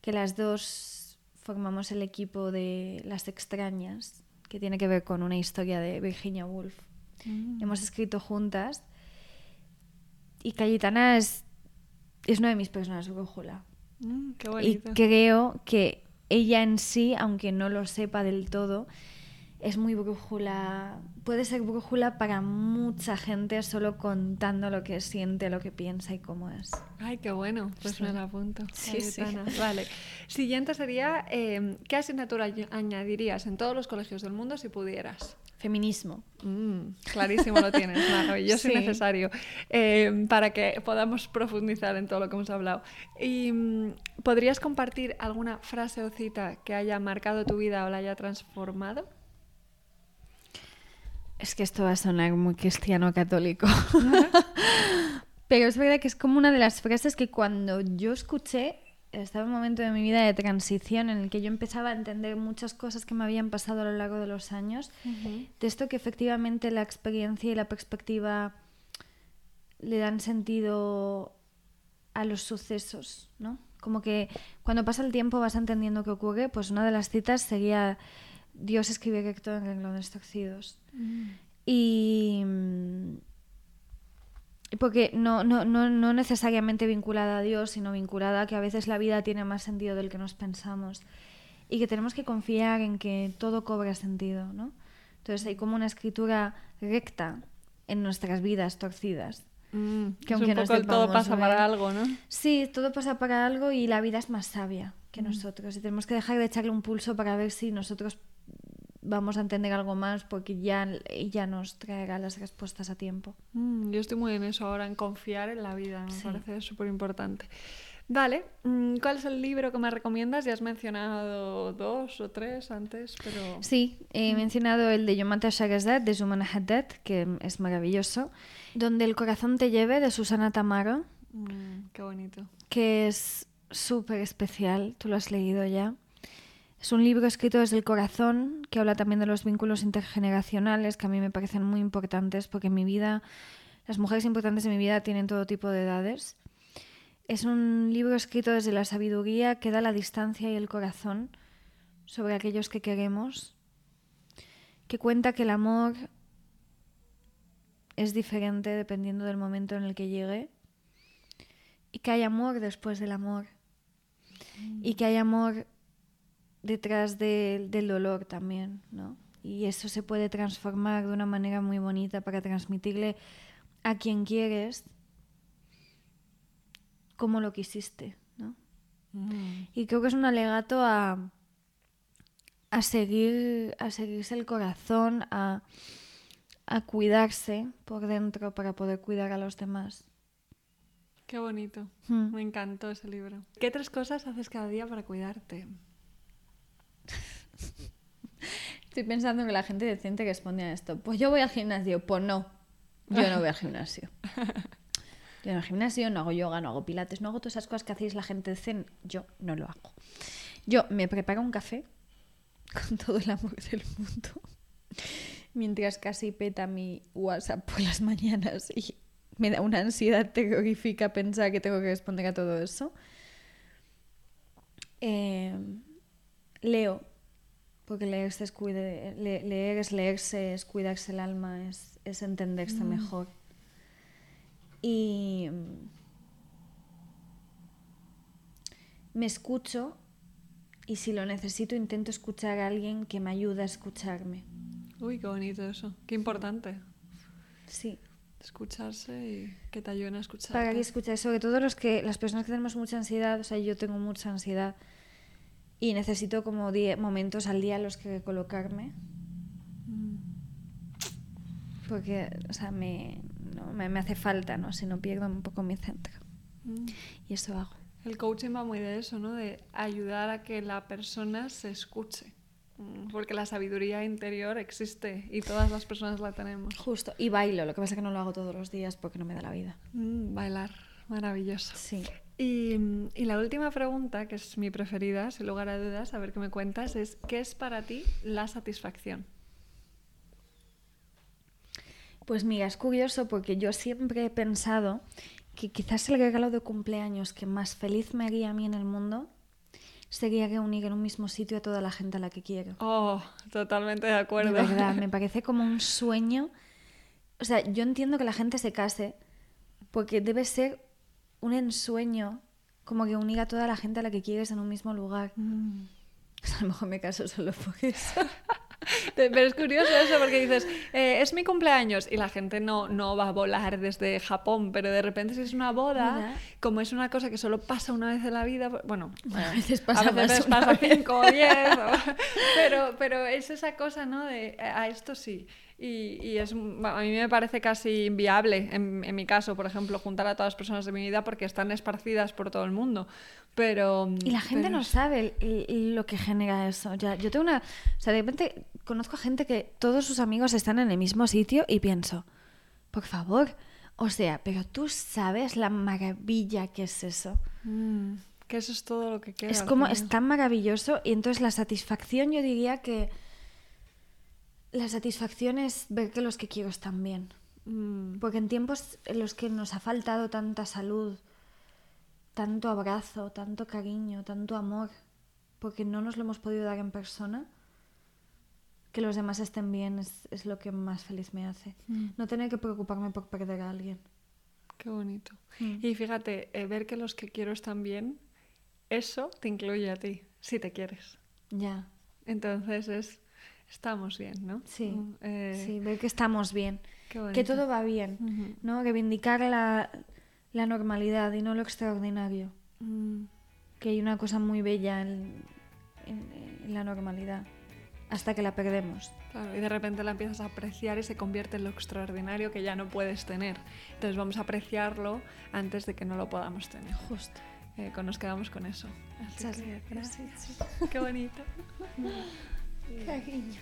Speaker 2: que las dos formamos el equipo de Las Extrañas, que tiene que ver con una historia de Virginia Woolf.
Speaker 1: Mm.
Speaker 2: Hemos escrito juntas y Cayetana es, es una de mis personas brújula.
Speaker 1: Mm, qué
Speaker 2: Y creo que ella en sí, aunque no lo sepa del todo, es muy brújula, puede ser brújula para mucha gente solo contando lo que siente, lo que piensa y cómo es.
Speaker 1: Ay, qué bueno. Pues
Speaker 2: Sí.
Speaker 1: me lo apunto.
Speaker 2: Sí, sí.
Speaker 1: Vale. Siguiente sería, eh, ¿qué asignatura añ- añadirías en todos los colegios del mundo si pudieras?
Speaker 2: Feminismo.
Speaker 1: Mm, clarísimo lo tienes, maravilloso y
Speaker 2: Sí.
Speaker 1: necesario eh, para que podamos profundizar en todo lo que hemos hablado. Y mm, ¿podrías compartir alguna frase o cita que haya marcado tu vida o la haya transformado?
Speaker 2: Es que esto va a sonar muy cristiano católico. Pero es verdad que es como una de las frases que cuando yo escuché, estaba en un momento de mi vida de transición en el que yo empezaba a entender muchas cosas que me habían pasado a lo largo de los años, de esto que efectivamente la experiencia y la perspectiva le dan sentido a los sucesos, ¿no? Como que cuando pasa el tiempo vas entendiendo qué ocurre, pues una de las citas sería Dios escribe recto en renglones torcidos. Mm, y porque no, no, no, no necesariamente vinculada a Dios, sino vinculada a que a veces la vida tiene más sentido del que nos pensamos. y que tenemos que confiar en que todo cobra sentido, ¿no? Entonces hay como una escritura recta en nuestras vidas torcidas.
Speaker 1: Mm, que aunque un poco todo pasa para algo, ¿no?
Speaker 2: Sí, todo pasa para algo y la vida es más sabia que mm. nosotros. Y tenemos que dejar de echarle un pulso para ver si nosotros vamos a entender algo más porque ya ella nos traerá las respuestas a tiempo.
Speaker 1: Mm, yo estoy muy en eso ahora, en confiar en la vida, me parece súper importante. Vale, mm, ¿cuál es el libro que me recomiendas? Ya has mencionado dos o tres antes, pero...
Speaker 2: Sí, he mm. mencionado el de Yomata Shagazad, de Zumana Haddad, que es maravilloso. Donde el corazón te lleve, de Susana Tamaro.
Speaker 1: qué bonito.
Speaker 2: Que es súper especial, tú lo has leído ya. Es un libro escrito desde el corazón que habla también de los vínculos intergeneracionales que a mí me parecen muy importantes porque en mi vida, las mujeres importantes de mi vida tienen todo tipo de edades. Es un libro escrito desde la sabiduría que da la distancia y el corazón sobre aquellos que queremos, que cuenta que el amor es diferente dependiendo del momento en el que llegue y que hay amor después del amor y que hay amor detrás del dolor también, ¿no? Y eso se puede transformar de una manera muy bonita para transmitirle a quien quieres cómo lo quisiste, ¿no? Mm. Y creo que es un alegato a, a seguir, a seguirse el corazón, a, a cuidarse por dentro para poder cuidar a los demás.
Speaker 1: Qué bonito. Mm. Me encantó ese libro. ¿Qué tres cosas haces cada día para cuidarte?
Speaker 2: Estoy pensando que la gente decente responde a esto. Pues yo voy al gimnasio. Pues no, yo no voy al gimnasio. Yo en el gimnasio no hago yoga, no hago pilates, no hago todas esas cosas que hacéis la gente zen. Yo no lo hago. Yo me preparo un café con todo el amor del mundo. Mientras casi peta mi WhatsApp por las mañanas y me da una ansiedad terrorífica pensar que tengo que responder a todo eso. Eh, leo porque leerse es, cuide, leer es leerse, es cuidarse el alma, es, es entenderse mm. mejor. Y me escucho y si lo necesito intento escuchar a alguien que me ayude a escucharme.
Speaker 1: Uy, qué bonito eso. Qué importante.
Speaker 2: Sí.
Speaker 1: Escucharse y que te ayuden a escuchar.
Speaker 2: Para que escuchar, sobre todo los que, las personas que tenemos mucha ansiedad, o sea, yo tengo mucha ansiedad y necesito como momentos al día en los que colocarme. Mm. Porque, o sea, me, me, hace falta, ¿no? Si no pierdo un poco mi centro. Mm. Y eso hago.
Speaker 1: El coaching va muy de eso, ¿no? De ayudar a que la persona se escuche. Mm, porque la sabiduría interior existe y todas las personas la tenemos.
Speaker 2: Justo. Y bailo, lo que pasa es que no lo hago todos los días porque no me da la vida.
Speaker 1: bailar, maravilloso.
Speaker 2: Sí.
Speaker 1: Y, la última pregunta, que es mi preferida, sin lugar a dudas, a ver qué me cuentas, es ¿qué es para ti la satisfacción?
Speaker 2: Pues mira, es curioso porque yo siempre he pensado que quizás el regalo de cumpleaños que más feliz me haría a mí en el mundo sería reunir en un mismo sitio a toda la gente a la que quiero.
Speaker 1: Oh, totalmente de acuerdo.
Speaker 2: De verdad, me parece como un sueño. O sea, yo entiendo que la gente se case porque debe ser un ensueño como que unir a toda la gente a la que quieres en un mismo lugar. Mm. a lo mejor me caso solo por eso.
Speaker 1: Pero es curioso eso porque dices, eh, es mi cumpleaños y la gente no, no va a volar desde Japón, pero de repente si es una boda, como es una cosa que solo pasa una vez en la vida, bueno,
Speaker 2: a veces pasa,
Speaker 1: a veces pasa cinco o diez, pero, pero es esa cosa, ¿no? De a esto sí. Y, es, a mí me parece casi inviable, en, en, mi caso, por ejemplo, juntar a todas las personas de mi vida porque están esparcidas por todo el mundo. Pero,
Speaker 2: y la gente no sabe lo que genera eso. Ya, yo tengo una. O sea, de repente conozco a gente que todos sus amigos están en el mismo sitio y pienso, por favor, o sea, pero tú sabes la maravilla que es eso.
Speaker 1: Mm, que eso es todo lo que queda.
Speaker 2: Es como, es tan maravilloso y entonces la satisfacción yo diría que la satisfacción es ver que los que quiero están bien. Mm. Porque en tiempos en los que nos ha faltado tanta salud, tanto abrazo, tanto cariño, tanto amor, porque no nos lo hemos podido dar en persona, que los demás estén bien es, lo que más feliz me hace. Mm. No tener que preocuparme por perder a alguien.
Speaker 1: Qué bonito. Mm. Y fíjate, eh, ver que los que quiero están bien, eso te incluye a ti, si te quieres.
Speaker 2: Ya.
Speaker 1: Entonces es, estamos bien, ¿no?
Speaker 2: Sí,
Speaker 1: Mm, eh,
Speaker 2: sí, ver que estamos bien, que todo va bien,
Speaker 1: Ujú.
Speaker 2: ¿no? Reivindicar la, la normalidad y no lo extraordinario.
Speaker 1: Mm,
Speaker 2: Que hay una cosa muy bella en, en- en la normalidad, hasta que la perdemos.
Speaker 1: claro, y de repente la empiezas a apreciar y se convierte en lo extraordinario que ya no puedes tener. Entonces vamos a apreciarlo antes de que no lo podamos tener.
Speaker 2: Justo.
Speaker 1: Eh, nos quedamos con eso. Así
Speaker 2: Muchas
Speaker 1: que,
Speaker 2: gracias.
Speaker 1: Qué bonito.
Speaker 2: Cariño.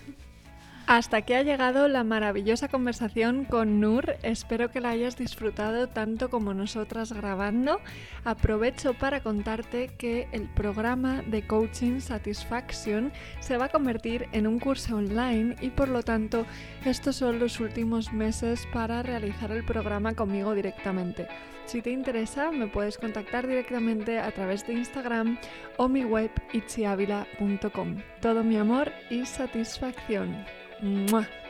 Speaker 1: Hasta aquí ha llegado la maravillosa conversación con Nur. Espero que la hayas disfrutado tanto como nosotras grabando. Aprovecho para contarte que el programa de coaching Satisfaction se va a convertir en un curso online y por lo tanto estos son los últimos meses para realizar el programa conmigo directamente. Si te interesa, me puedes contactar directamente a través de Instagram o mi web itziavila.com. Todo mi amor y satisfacción. Mouah.